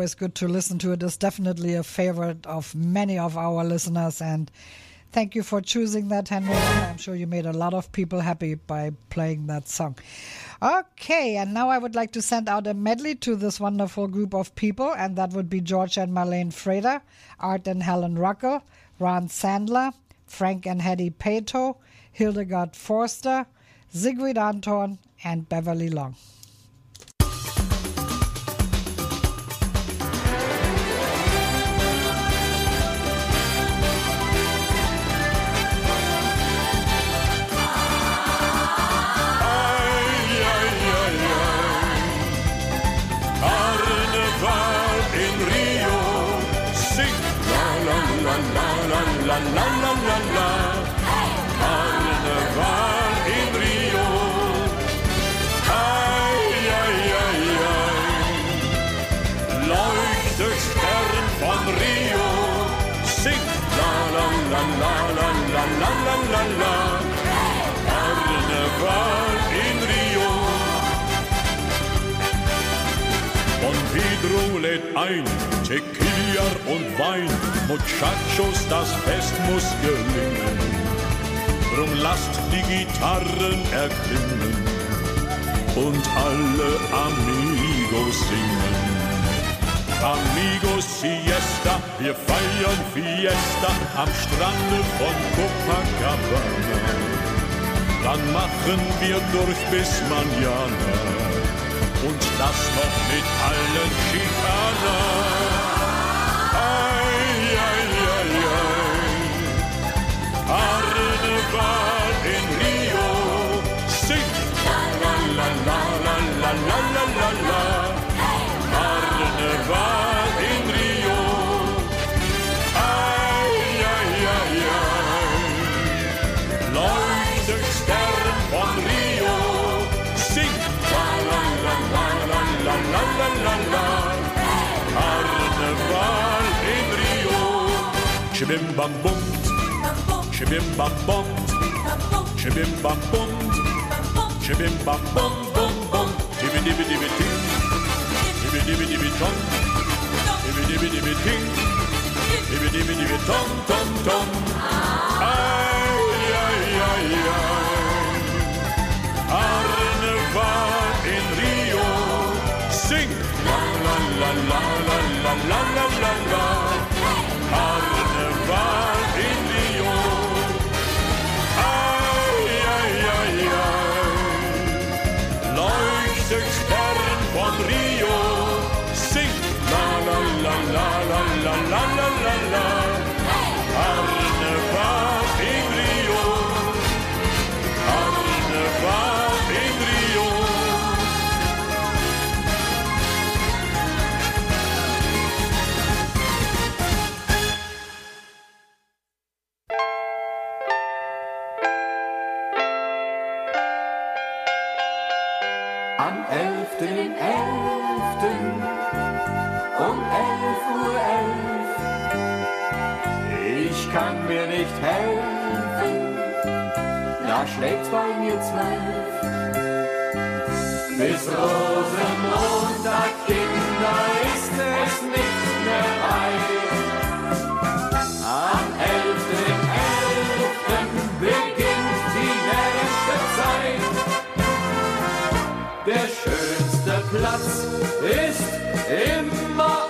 Always good to listen to. It is definitely a favorite of many of our listeners. And thank you for choosing that, Henry. I'm sure you made a lot of people happy by playing that song. Okay, and now I would like to send out a medley to this wonderful group of people, and that would be George and Marlene Freda, Art and Helen Ruckel, Ron Sandler, Frank and Hetty Pato, Hildegard Forster, Sigrid Anton, and Beverly Long. Ein, Tequila und Wein, Muchachos, das Fest muss gelingen. Drum lasst die Gitarren erklingen und alle Amigos singen. Amigos Siesta, wir feiern Fiesta am Strande von Copacabana. Dann machen wir durch bis Manana und das noch mit allen Schikaner. Ei, ei, ei, Schwim bam bum, Shibim bam bum, shibim bam bum, shibim bam bum bum bum, dibby dibby dibby ting, dibby dibby dibby tom, dibby dibby dibby ting, dibby dibby dibby tom tom tom. Ay ay ay ay, Karneval in Rio, sing. La la la la la la la la la la. Karneval in da schlägt's bei mir zwölf. Bis Rosenmontag, Kinder, ist es nicht mehr weit. Am 11. im 11. beginnt die nächste Zeit. Der schönste Platz ist immer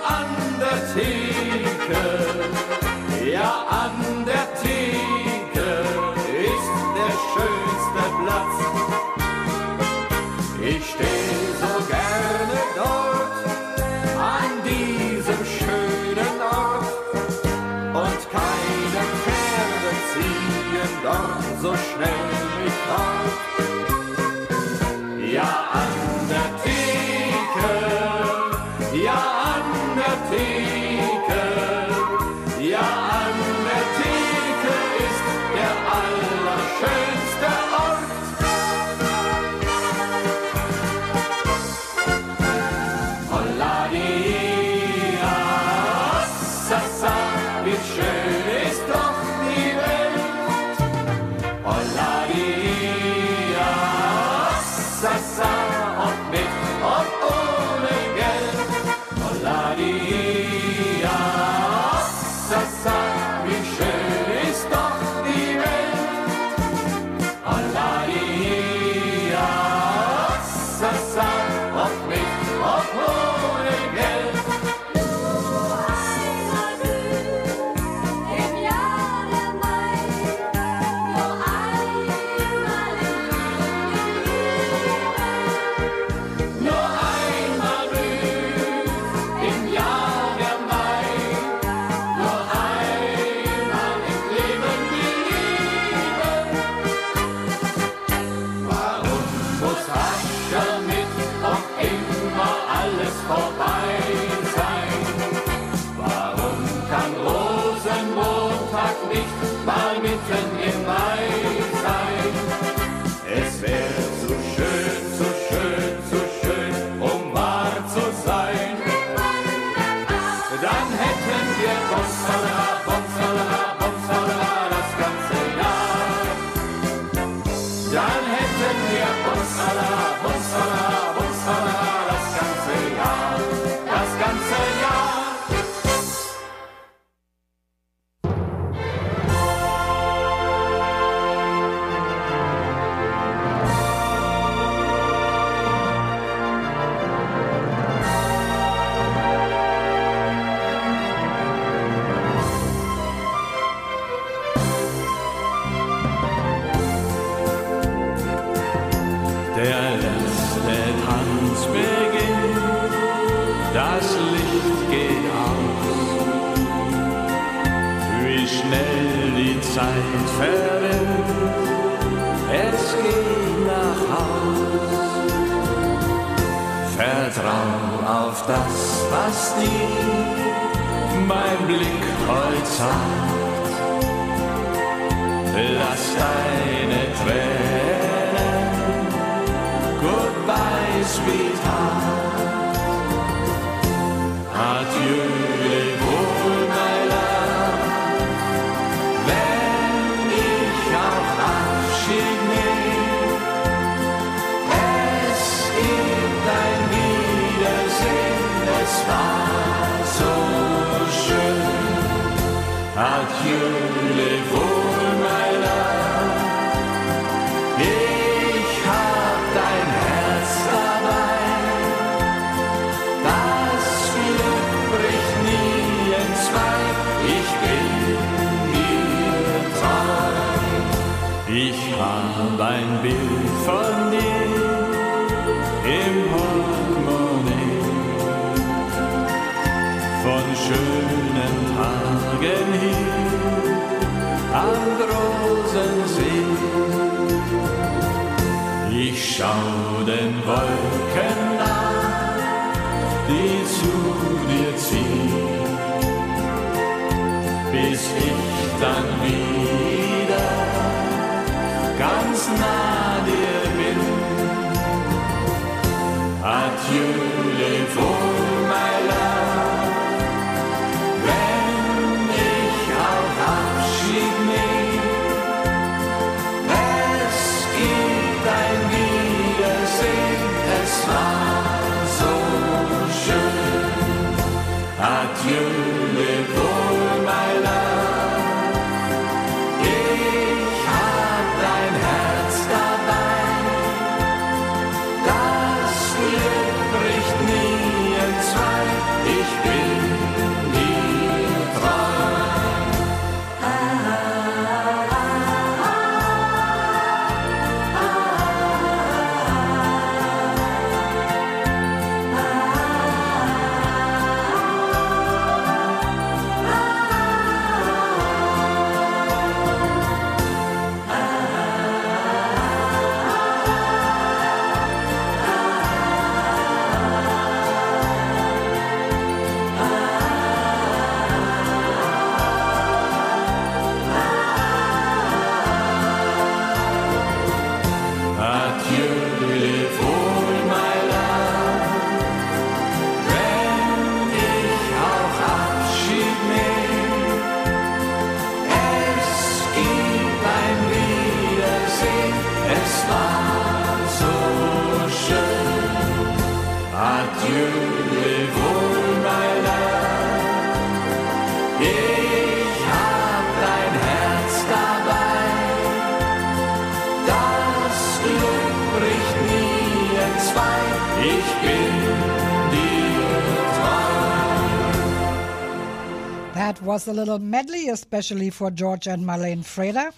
Was a little medley, especially for George and Marlene Freda,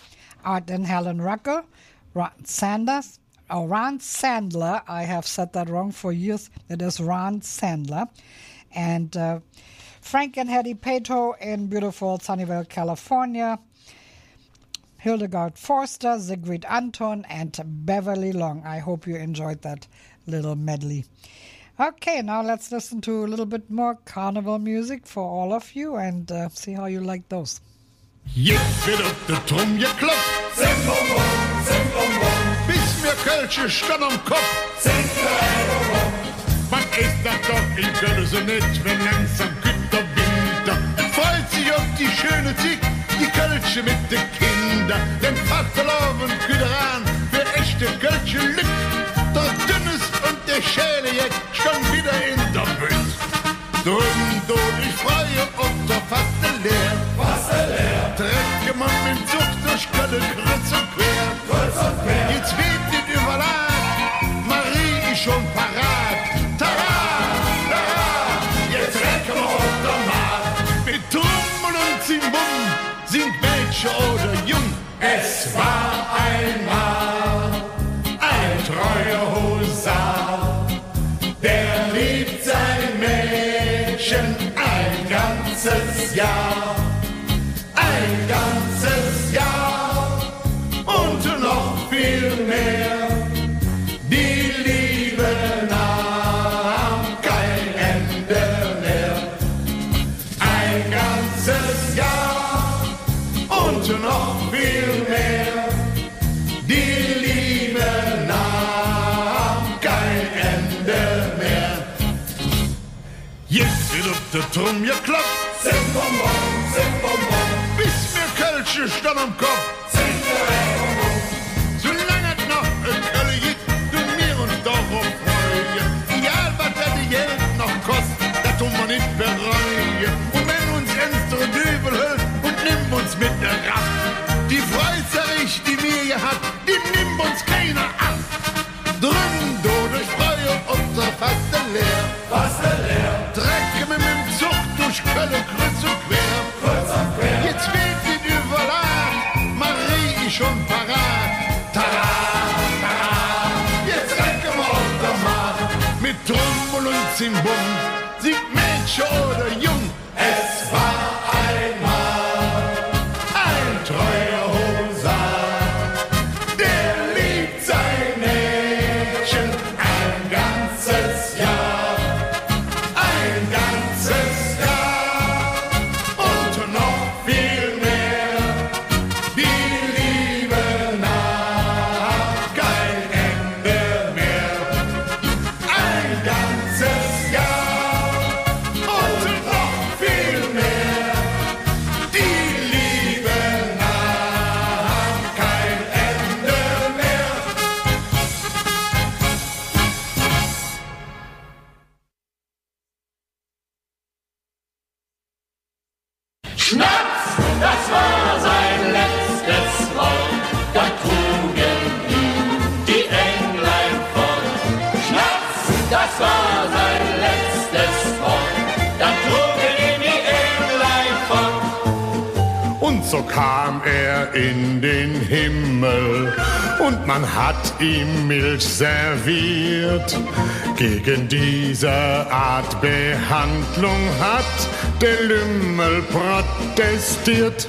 Art and Helen Rucker, Ron Sanders, oh, Ron Sandler. I have said that wrong for years. It is Ron Sandler. And uh, Frank and Hetty Pato in beautiful Sunnyvale, California. Hildegard Forster, Sigrid Anton, and Beverly Long. I hope you enjoyed that little medley. Okay, now let's listen to a little bit more carnival music for all of you and uh, see how you like those. Jetzt wird auf der Trum geklopft. Zimbombo, Zimbombo. Bis mir Kölsche stand am Kopf. Man ist das doch in Köln so nett, wenn langsam kühlt Winter. Freut sich auf die schöne Zeit, die Kölsche mit den Kindern. Denn Vaterlauf und Güteran für echte Kölsche Lück. Schäle jetzt schon wieder in der Bütt. Drum, du, ich freue auf der Faste leer. Faste leer. Trecke man mit Zucht durch Kölle kreuz und quer. Kreuz und quer. Jetzt weht nicht überladen. Marie ist schon parat. Tara, tara. Jetzt recken wir auf der Markt. Mit Trommel und Zimbum sind Mädchen oder Jung. Es war einmal Jahr. Ein ganzes Jahr und noch viel mehr. Die Liebe nahm kein Ende mehr. Ein ganzes Jahr und noch viel mehr. Die Liebe nahm kein Ende mehr. Jetzt wird der Turm geklopft. Kölsche stand am Kopf. Solange es noch ein Kölle gibt, du mir uns doch auf freuen. Egal, was das Geld noch kostet, das tun wir nicht bereuen. Und wenn uns ernster Dübel hält und nimm uns mit der Raft. Die Freizeit, die mir hier hat, die nimmt uns keiner ab. Drum, Singt Mädchen Gegen diese Art Behandlung hat der Lümmel protestiert.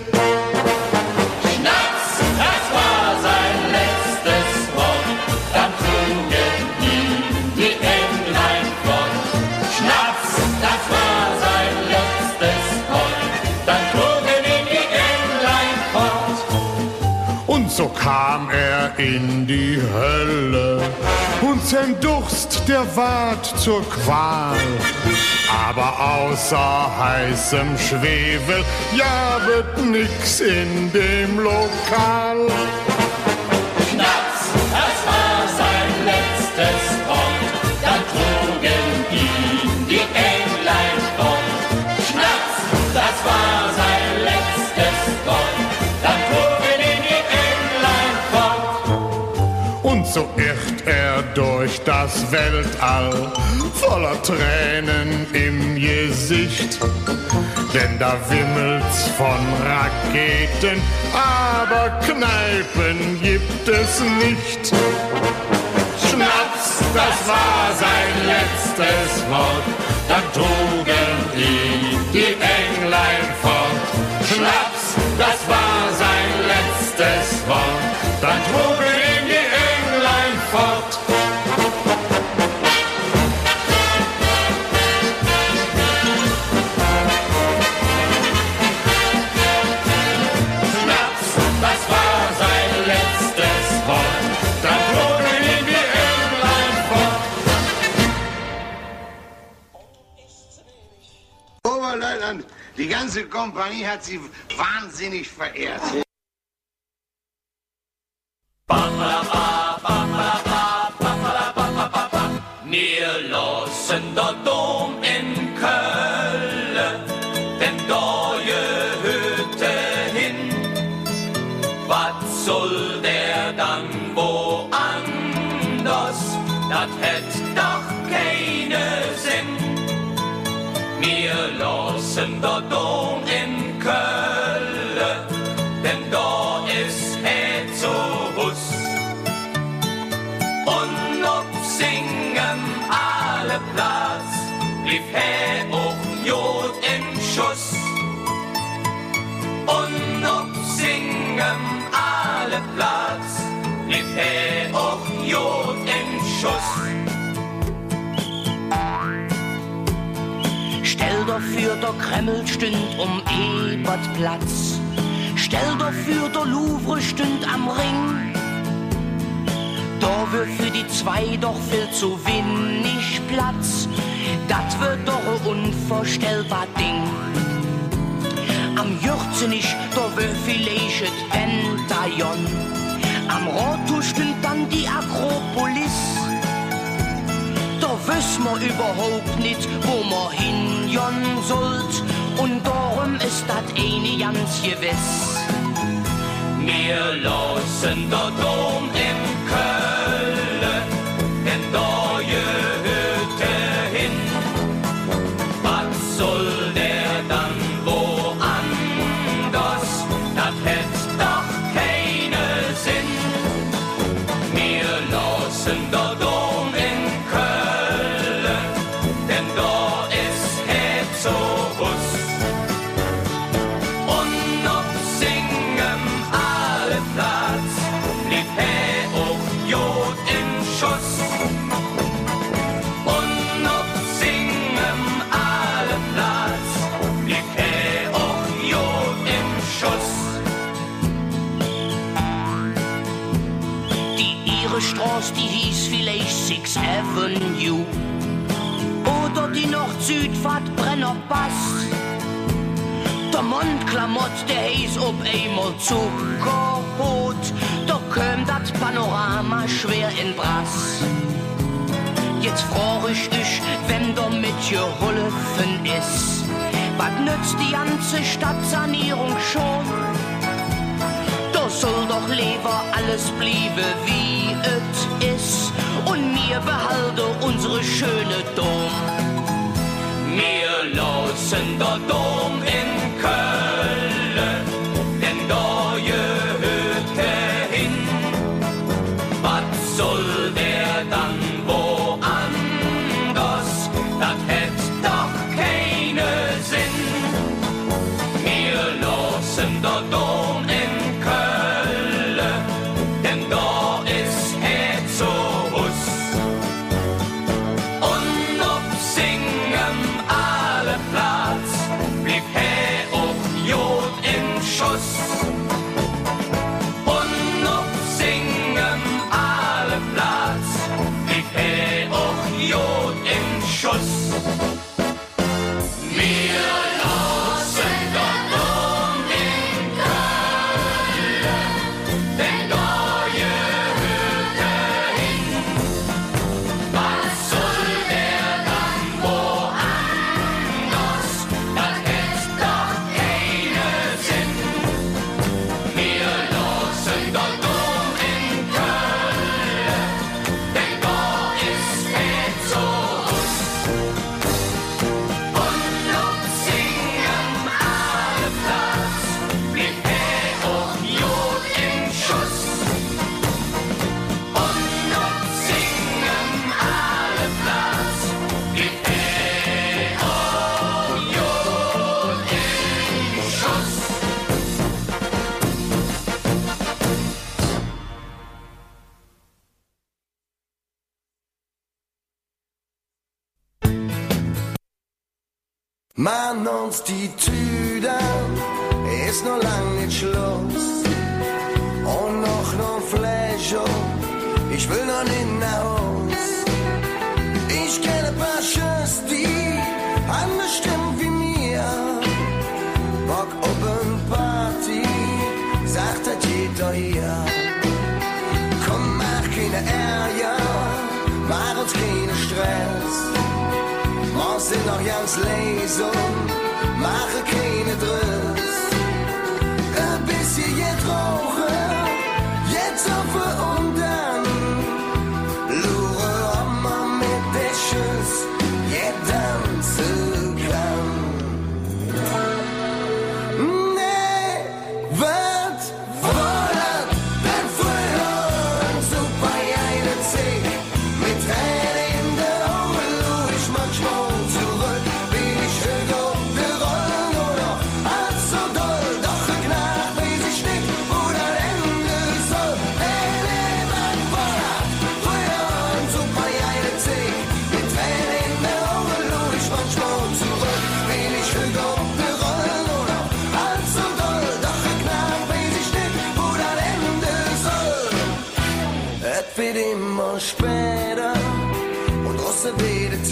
Kam er in die Hölle und sein Durst, der ward zur Qual. Aber außer heißem Schwefel, ja, wird nix in dem Lokal. So irrt er durch das Weltall, voller Tränen im Gesicht. denn da wimmelt's von Raketen, aber Kneipen gibt es nicht. Schnaps, das war sein letztes Wort, dann trugen ihn die Englein fort. Schnaps, das war sein letztes Wort, dann trugen die ganze Kompanie hat Sie wahnsinnig verehrt. Wir lassen der Dom in Köln, denn da ist Hus. Und ob singen alle Platz, blieb he auch Jod in Schuss. Und ob singen alle Platz, blieb he auch Jod in Schuss. Stell dir für, der Kreml stünd um Ebertplatz. Stell dir für, der Louvre stünd am Ring. Da wär für die zwei doch viel zu wenig Platz. Das wird doch ein unvorstellbar Ding. Am Jürzenich, da wär vielleicht et Pentagon. Am Rathaus stünd dann die Akropolis. Da wiss ma überhaupt nicht, wo ma hingehen sollt. Und darum ist dat eine ganz gewiss. Wir lassen der Dom in Six Avenue. Oder die Nord-Südfahrt Brennerpass. Der Mondklamott, der hieß ob einmal Zuckerhut. Da köm dat Panorama schwer in Brass. Jetzt frag ich dich, wenn der mit geholfen ist. Was nützt die ganze Stadtsanierung schon? Da soll doch lieber alles bliebe wie es ist und mir behalte unsere schöne Dom. Wir lassen der Dom in 22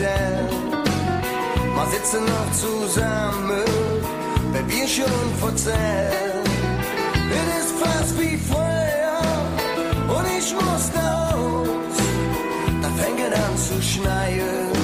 Hotel. Wir sitzen noch zusammen, wenn wir schon verzählt. Es ist fast wie Feuer und ich muss raus. Da fängt an zu schneien.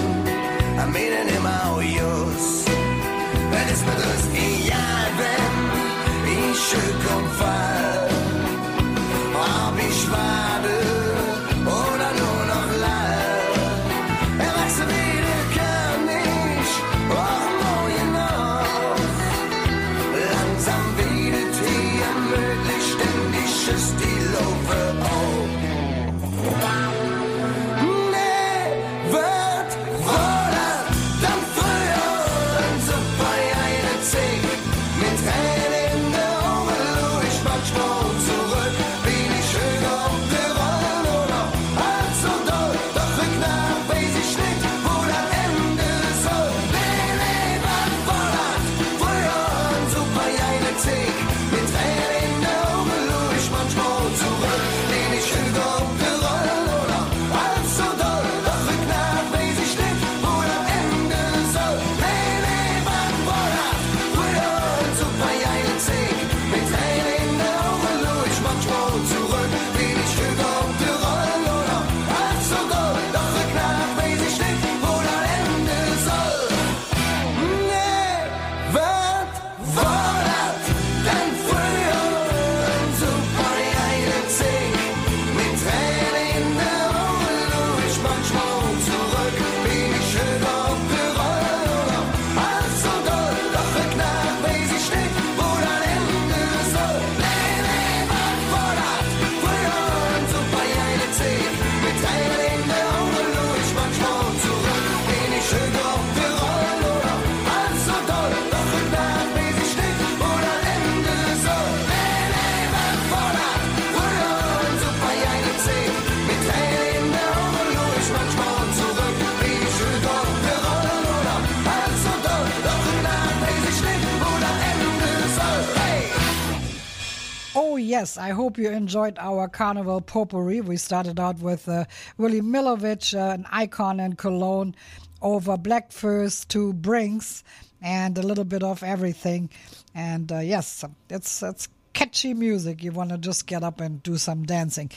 yes, I hope you enjoyed our Carnival potpourri. We started out with uh, Willi Millowitsch, uh, an icon in Cologne, over Bläck Fööss to Brings, and a little bit of everything. And uh, yes, it's it's catchy music. You want to just get up and do some dancing.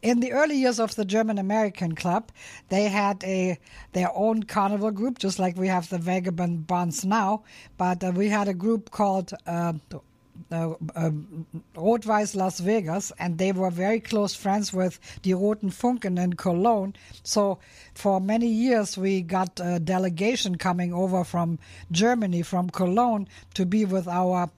In the early years of the German American Club, they had a their own carnival group, just like we have the Vagabond Bonds now. But uh, we had a group called uh, uh, uh, Rot-Weiß Las Vegas, and they were very close friends with the Roten Funken in Cologne. So for many years, we got a delegation coming over from Germany, from Cologne, to be with our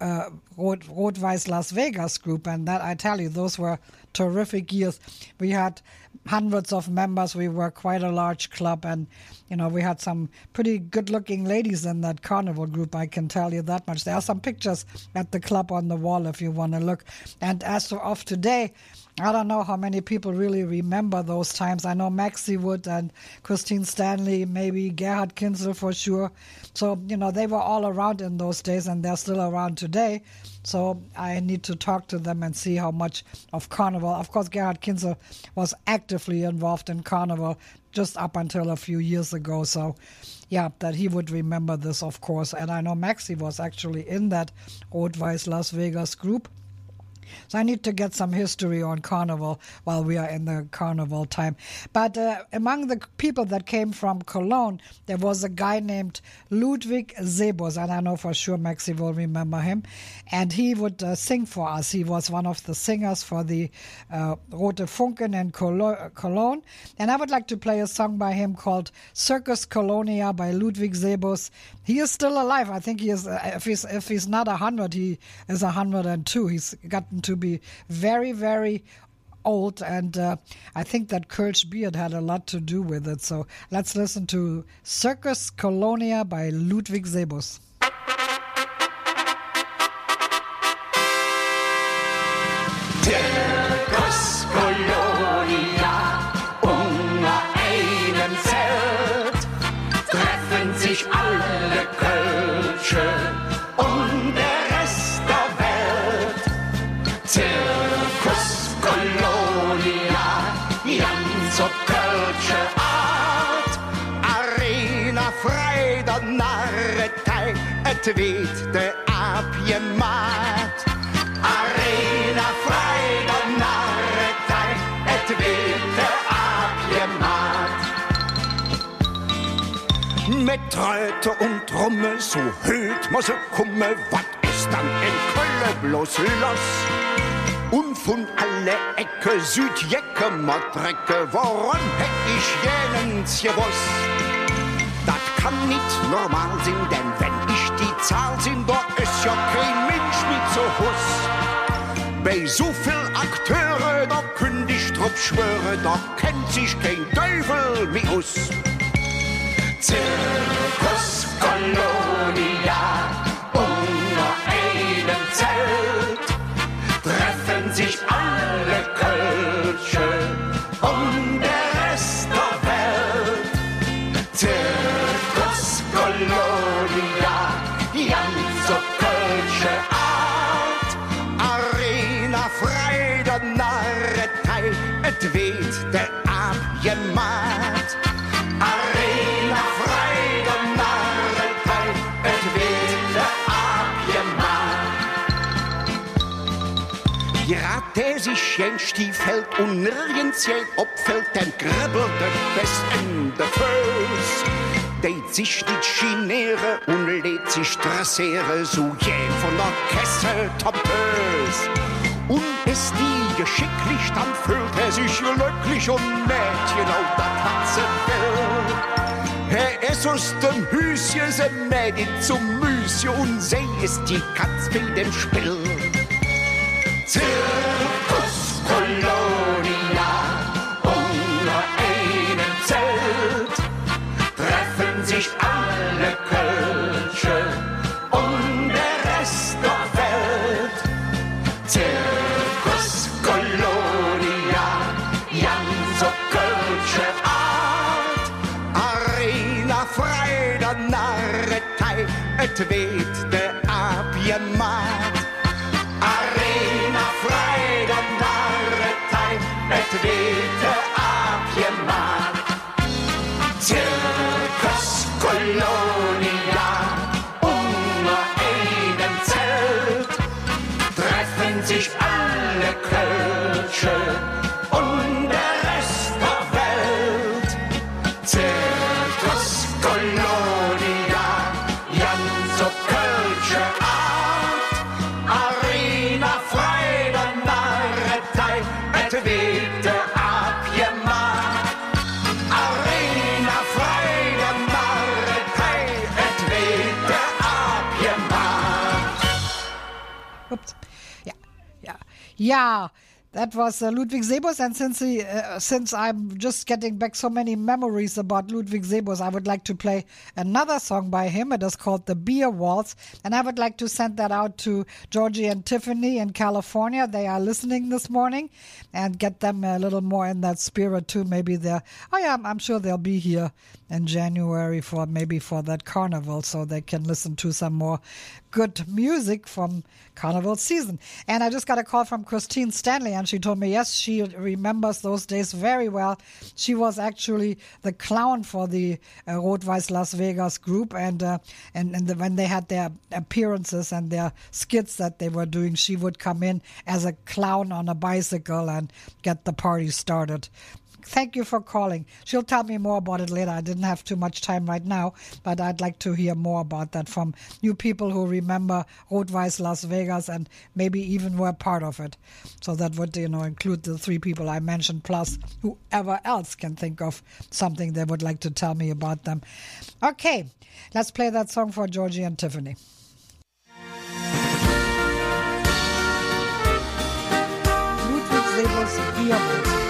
uh, Rot-Weiß Las Vegas group. And that I tell you, those were terrific years. We had hundreds of members. We were quite a large club, and you know we had some pretty good-looking ladies in that carnival group. I can tell you that much. There are some pictures at the club on the wall if you want to look. And as of today. I don't know how many people really remember those times. I know Maxie Wood and Christine Stanley, maybe Gerhard Kinzel for sure. So, you know, they were all around in those days and they're still around today. So I need to talk to them and see how much of Carnival. Of course, Gerhard Kinzel was actively involved in Carnival just up until a few years ago. So, yeah, that he would remember this, of course. And I know Maxi was actually in that Rot-Weiß Las Vegas group. So I need to get some history on Carnival while we are in the Carnival time. But uh, among the people that came from Cologne, there was a guy named Ludwig Sebus, and I know for sure Maxi will remember him. And he would uh, sing for us. He was one of the singers for the uh, Rote Funken in Cologne. And I would like to play a song by him called Circus Colonia by Ludwig Sebus. He is still alive. I think he is. Uh, if he's if he's not hundred, he is hundred and two. To be very very old, and uh, I think that Kirsch beard had a lot to do with it. So let's listen to Circus Colonia by Ludwig Sebus. zweet de aapje maat. Arena vrijdag naar het tijd, het witte aapje maat. Met Tröte und Trommel, so höht muss er kumme, wat ist dann in Kölle bloß los? Und von alle Ecke, Südjecke, Mordrecke, woran hätt ich jenen gewusst? Dat kann nicht normal sein, denn wenn ich die Zahl sind, da ist ja kein Mensch mit so Huss. Bei so viel Akteure, da ich drauf schwöre, da kennt sich kein Teufel wie uns. Zirkus Kolonia, unter einem Zelt treffen sich alle geen stiefheld und nirgends geen opveld en kribbelt het best in de feus. Deed sich die Chinere und lädt sich dressere, so jäh von der Kessel tampös. Und ist die geschicklich, dann fühlt er sich glücklich und mäht genau das, was sie will. Er ist aus dem Hüschen, sie mäht ihn zum Müschen und sie ist die Katz mit dem Spiel. Till Kolonia, unter einem Zelt treffen sich alle Kölsche und der Rest der Welt. Zirkus Kolonia, ganz so Kölsche Art, Arena frei der Narretei, et weht Kolonia, ganz so Kölsche Art, Arena frei der Narretei, et weht der Abgemacht. Arena frei der Narretei, et weht der Abgemacht. Ups. Ja, ja, ja. That was uh, Ludwig Sebus, and since he, uh, since I'm just getting back so many memories about Ludwig Sebus, I would like to play another song by him. It is called "The Beer Waltz," and I would like to send that out to Georgie and Tiffany in California. They are listening this morning, and get them a little more in that spirit too. Maybe they're. Oh yeah, I'm, I'm sure they'll be here in January for maybe for that carnival, so they can listen to some more good music from carnival season. And I just got a call from Christine Stanley, and she told me, yes, she remembers those days very well. She was actually the clown for the uh, Rot-Weiß Las Vegas group, and uh, and, and the, when they had their appearances and their skits that they were doing, she would come in as a clown on a bicycle and get the party started. Thank you for calling. She'll tell me more about it later. I didn't have too much time right now, but I'd like to hear more about that from you people who remember Rot-Weiß Las Vegas and maybe even were part of it. So that would, you know, include the three people I mentioned, plus whoever else can think of something they would like to tell me about them. Okay, let's play that song for Georgie and Tiffany. Ludwig.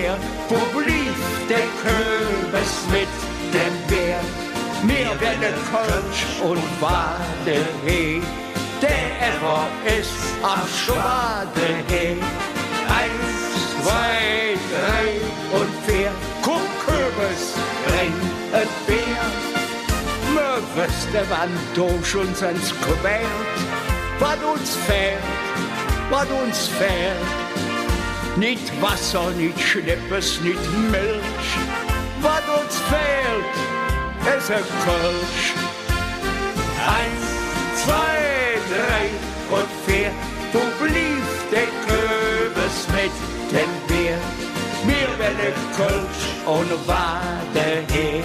Vier. Wo blieb der Kürbis mit dem Bär? Mir werde Kölsch und Wadehee. Der Error ist am Schwadehee. Eins, zwei, drei und vier. Guck, Kürbis, bring et Bär. Mir wüsste, wann du schon sonst gewählt, was uns fehlt was uns fehlt. Nicht Wasser, nicht Schnippes, nicht Milch. Was uns fehlt, ist ein Kölsch. Eins, zwei, drei und vier. Wo blieb der Kürbis mit dem Bier? Mir werde Kölsch ohne Wade her.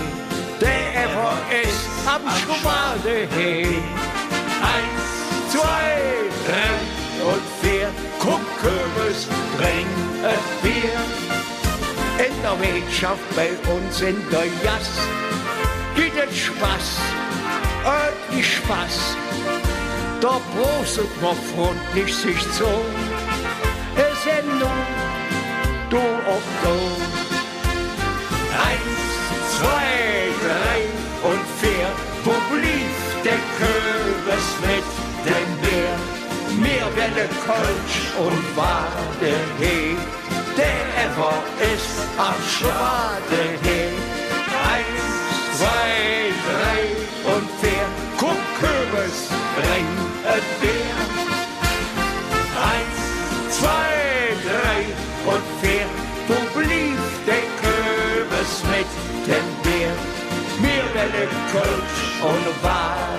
Der Ever ist am Schwade her. Kürbis, bring es Bier. In der Wirtschaft bei uns in der Jass gibt es Spaß, und die Spaß. Da prostet man freundlich sich zu. Es sind nur du auf du. Eins, zwei, drei und vier. Wo blieb der Bier? Mir werde Kölsch und Wadehee. Der Ever ist am Schwadehee. Eins, zwei, drei und vier. Guck, Kürbis, bring et Bier. Eins, zwei, drei und vier. Wo blieb der Kürbis mit dem Bier? Mir werde Kölsch und Wadehee.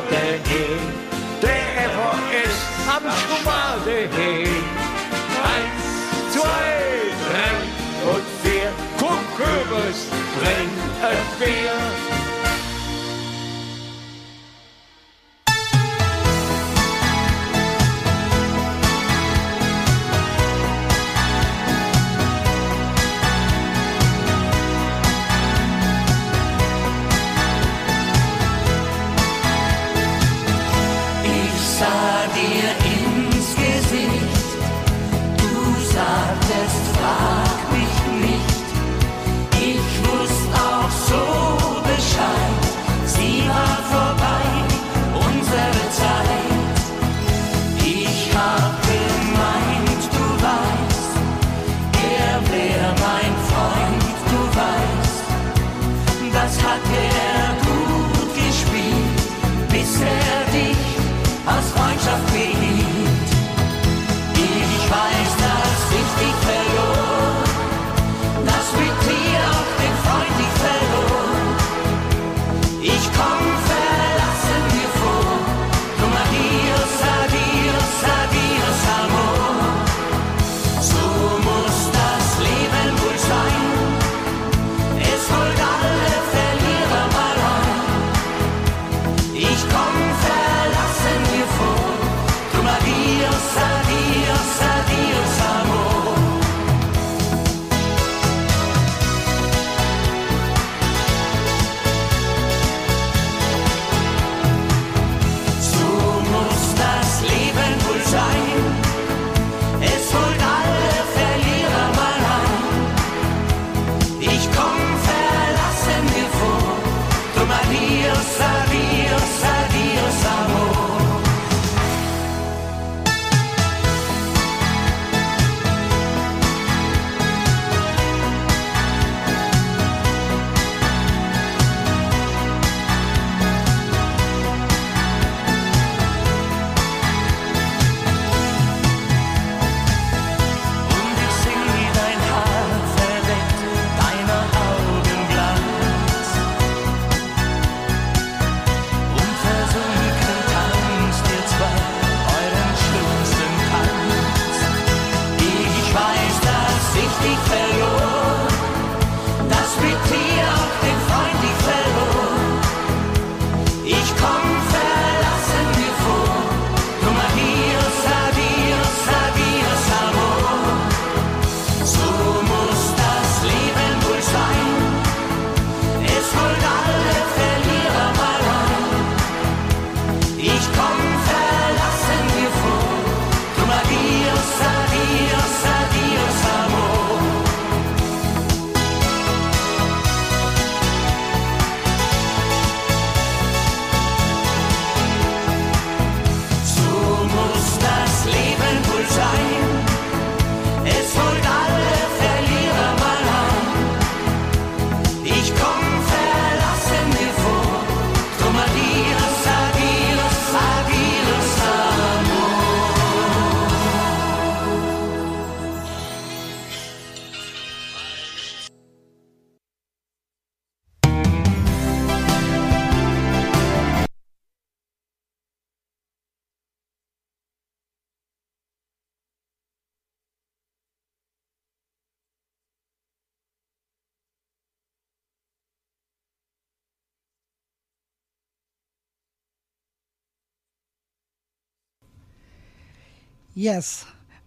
Yes,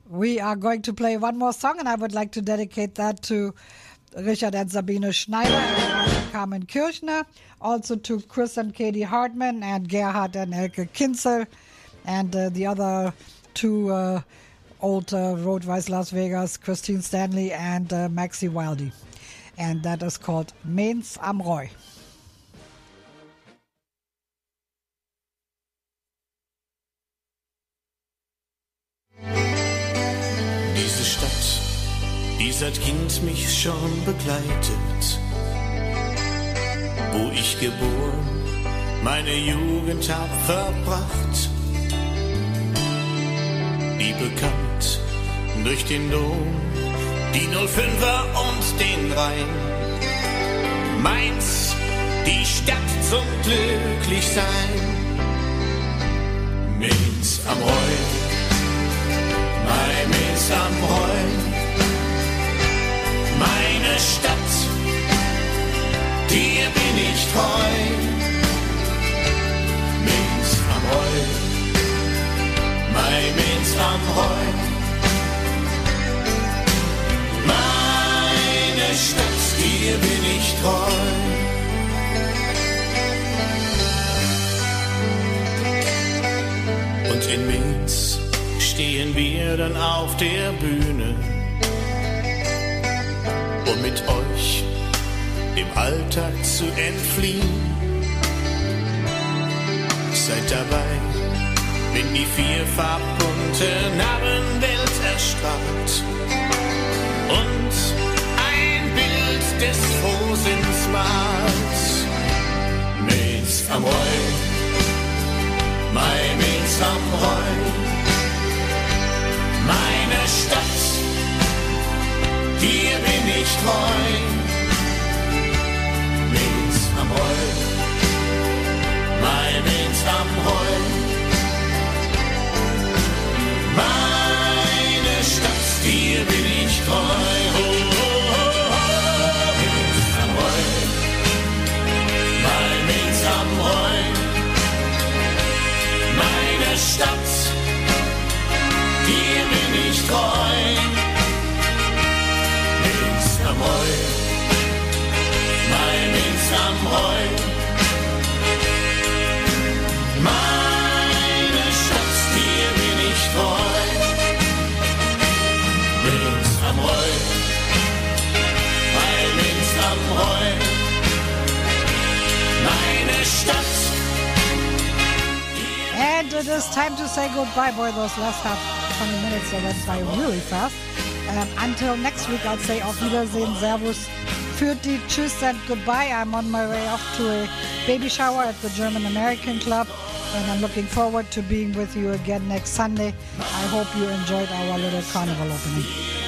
we are going to play one more song, and I would like to dedicate that to Richard and Sabine Schneider and Carmen Kirchner, also to Chris and Katie Hartman, and Gerhard and Elke Kinzel, and uh, the other two uh, old uh, Rot-Weiß Las Vegas, Christine Stanley and uh, Maxi Wildy. And that is called Mainz am Rhein. Die seit Kind mich schon begleitet, wo ich geboren, meine Jugend hab verbracht, die bekannt durch den Dom, die 05er und den Rhein. Mainz, die Stadt zum Glücklichsein. Mainz am Rhein, mein Mainz am Rhein, Stadt, dir bin ich treu. Mainz am Rhein, mein Mainz am Rhein, meine Stadt, dir bin ich treu. Und in Mainz stehen wir dann auf der Bühne, um mit euch dem Alltag zu entfliehen. Seid dabei, wenn die vierfarbbunte Narrenwelt erstrahlt und ein Bild des Frohsinns malt. Mainz am Rhein, mein Mainz am Rhein, meine Stadt, dir bin ich treu. Mainz am Rhein, mein Mainz am Rhein, meine Stadt, dir bin ich treu. Oh, oh, oh. Mainz am Rhein, mein Mainz am Rhein, meine Stadt, dir bin ich treu. Mein Mainz am Rhein, meine Stadt, dir bin ich treu. Mainz am Rhein, mein Mainz am meine Stadt. And it is time to say goodbye. Boy, those last half 20 minutes went by really fast. Um, until next week, I'd say auf Wiedersehen, Servus, Fürti, Tschüss, and goodbye. I'm on my way off to a baby shower at the German American Club, and I'm looking forward to being with you again next Sunday. I hope you enjoyed our little carnival opening.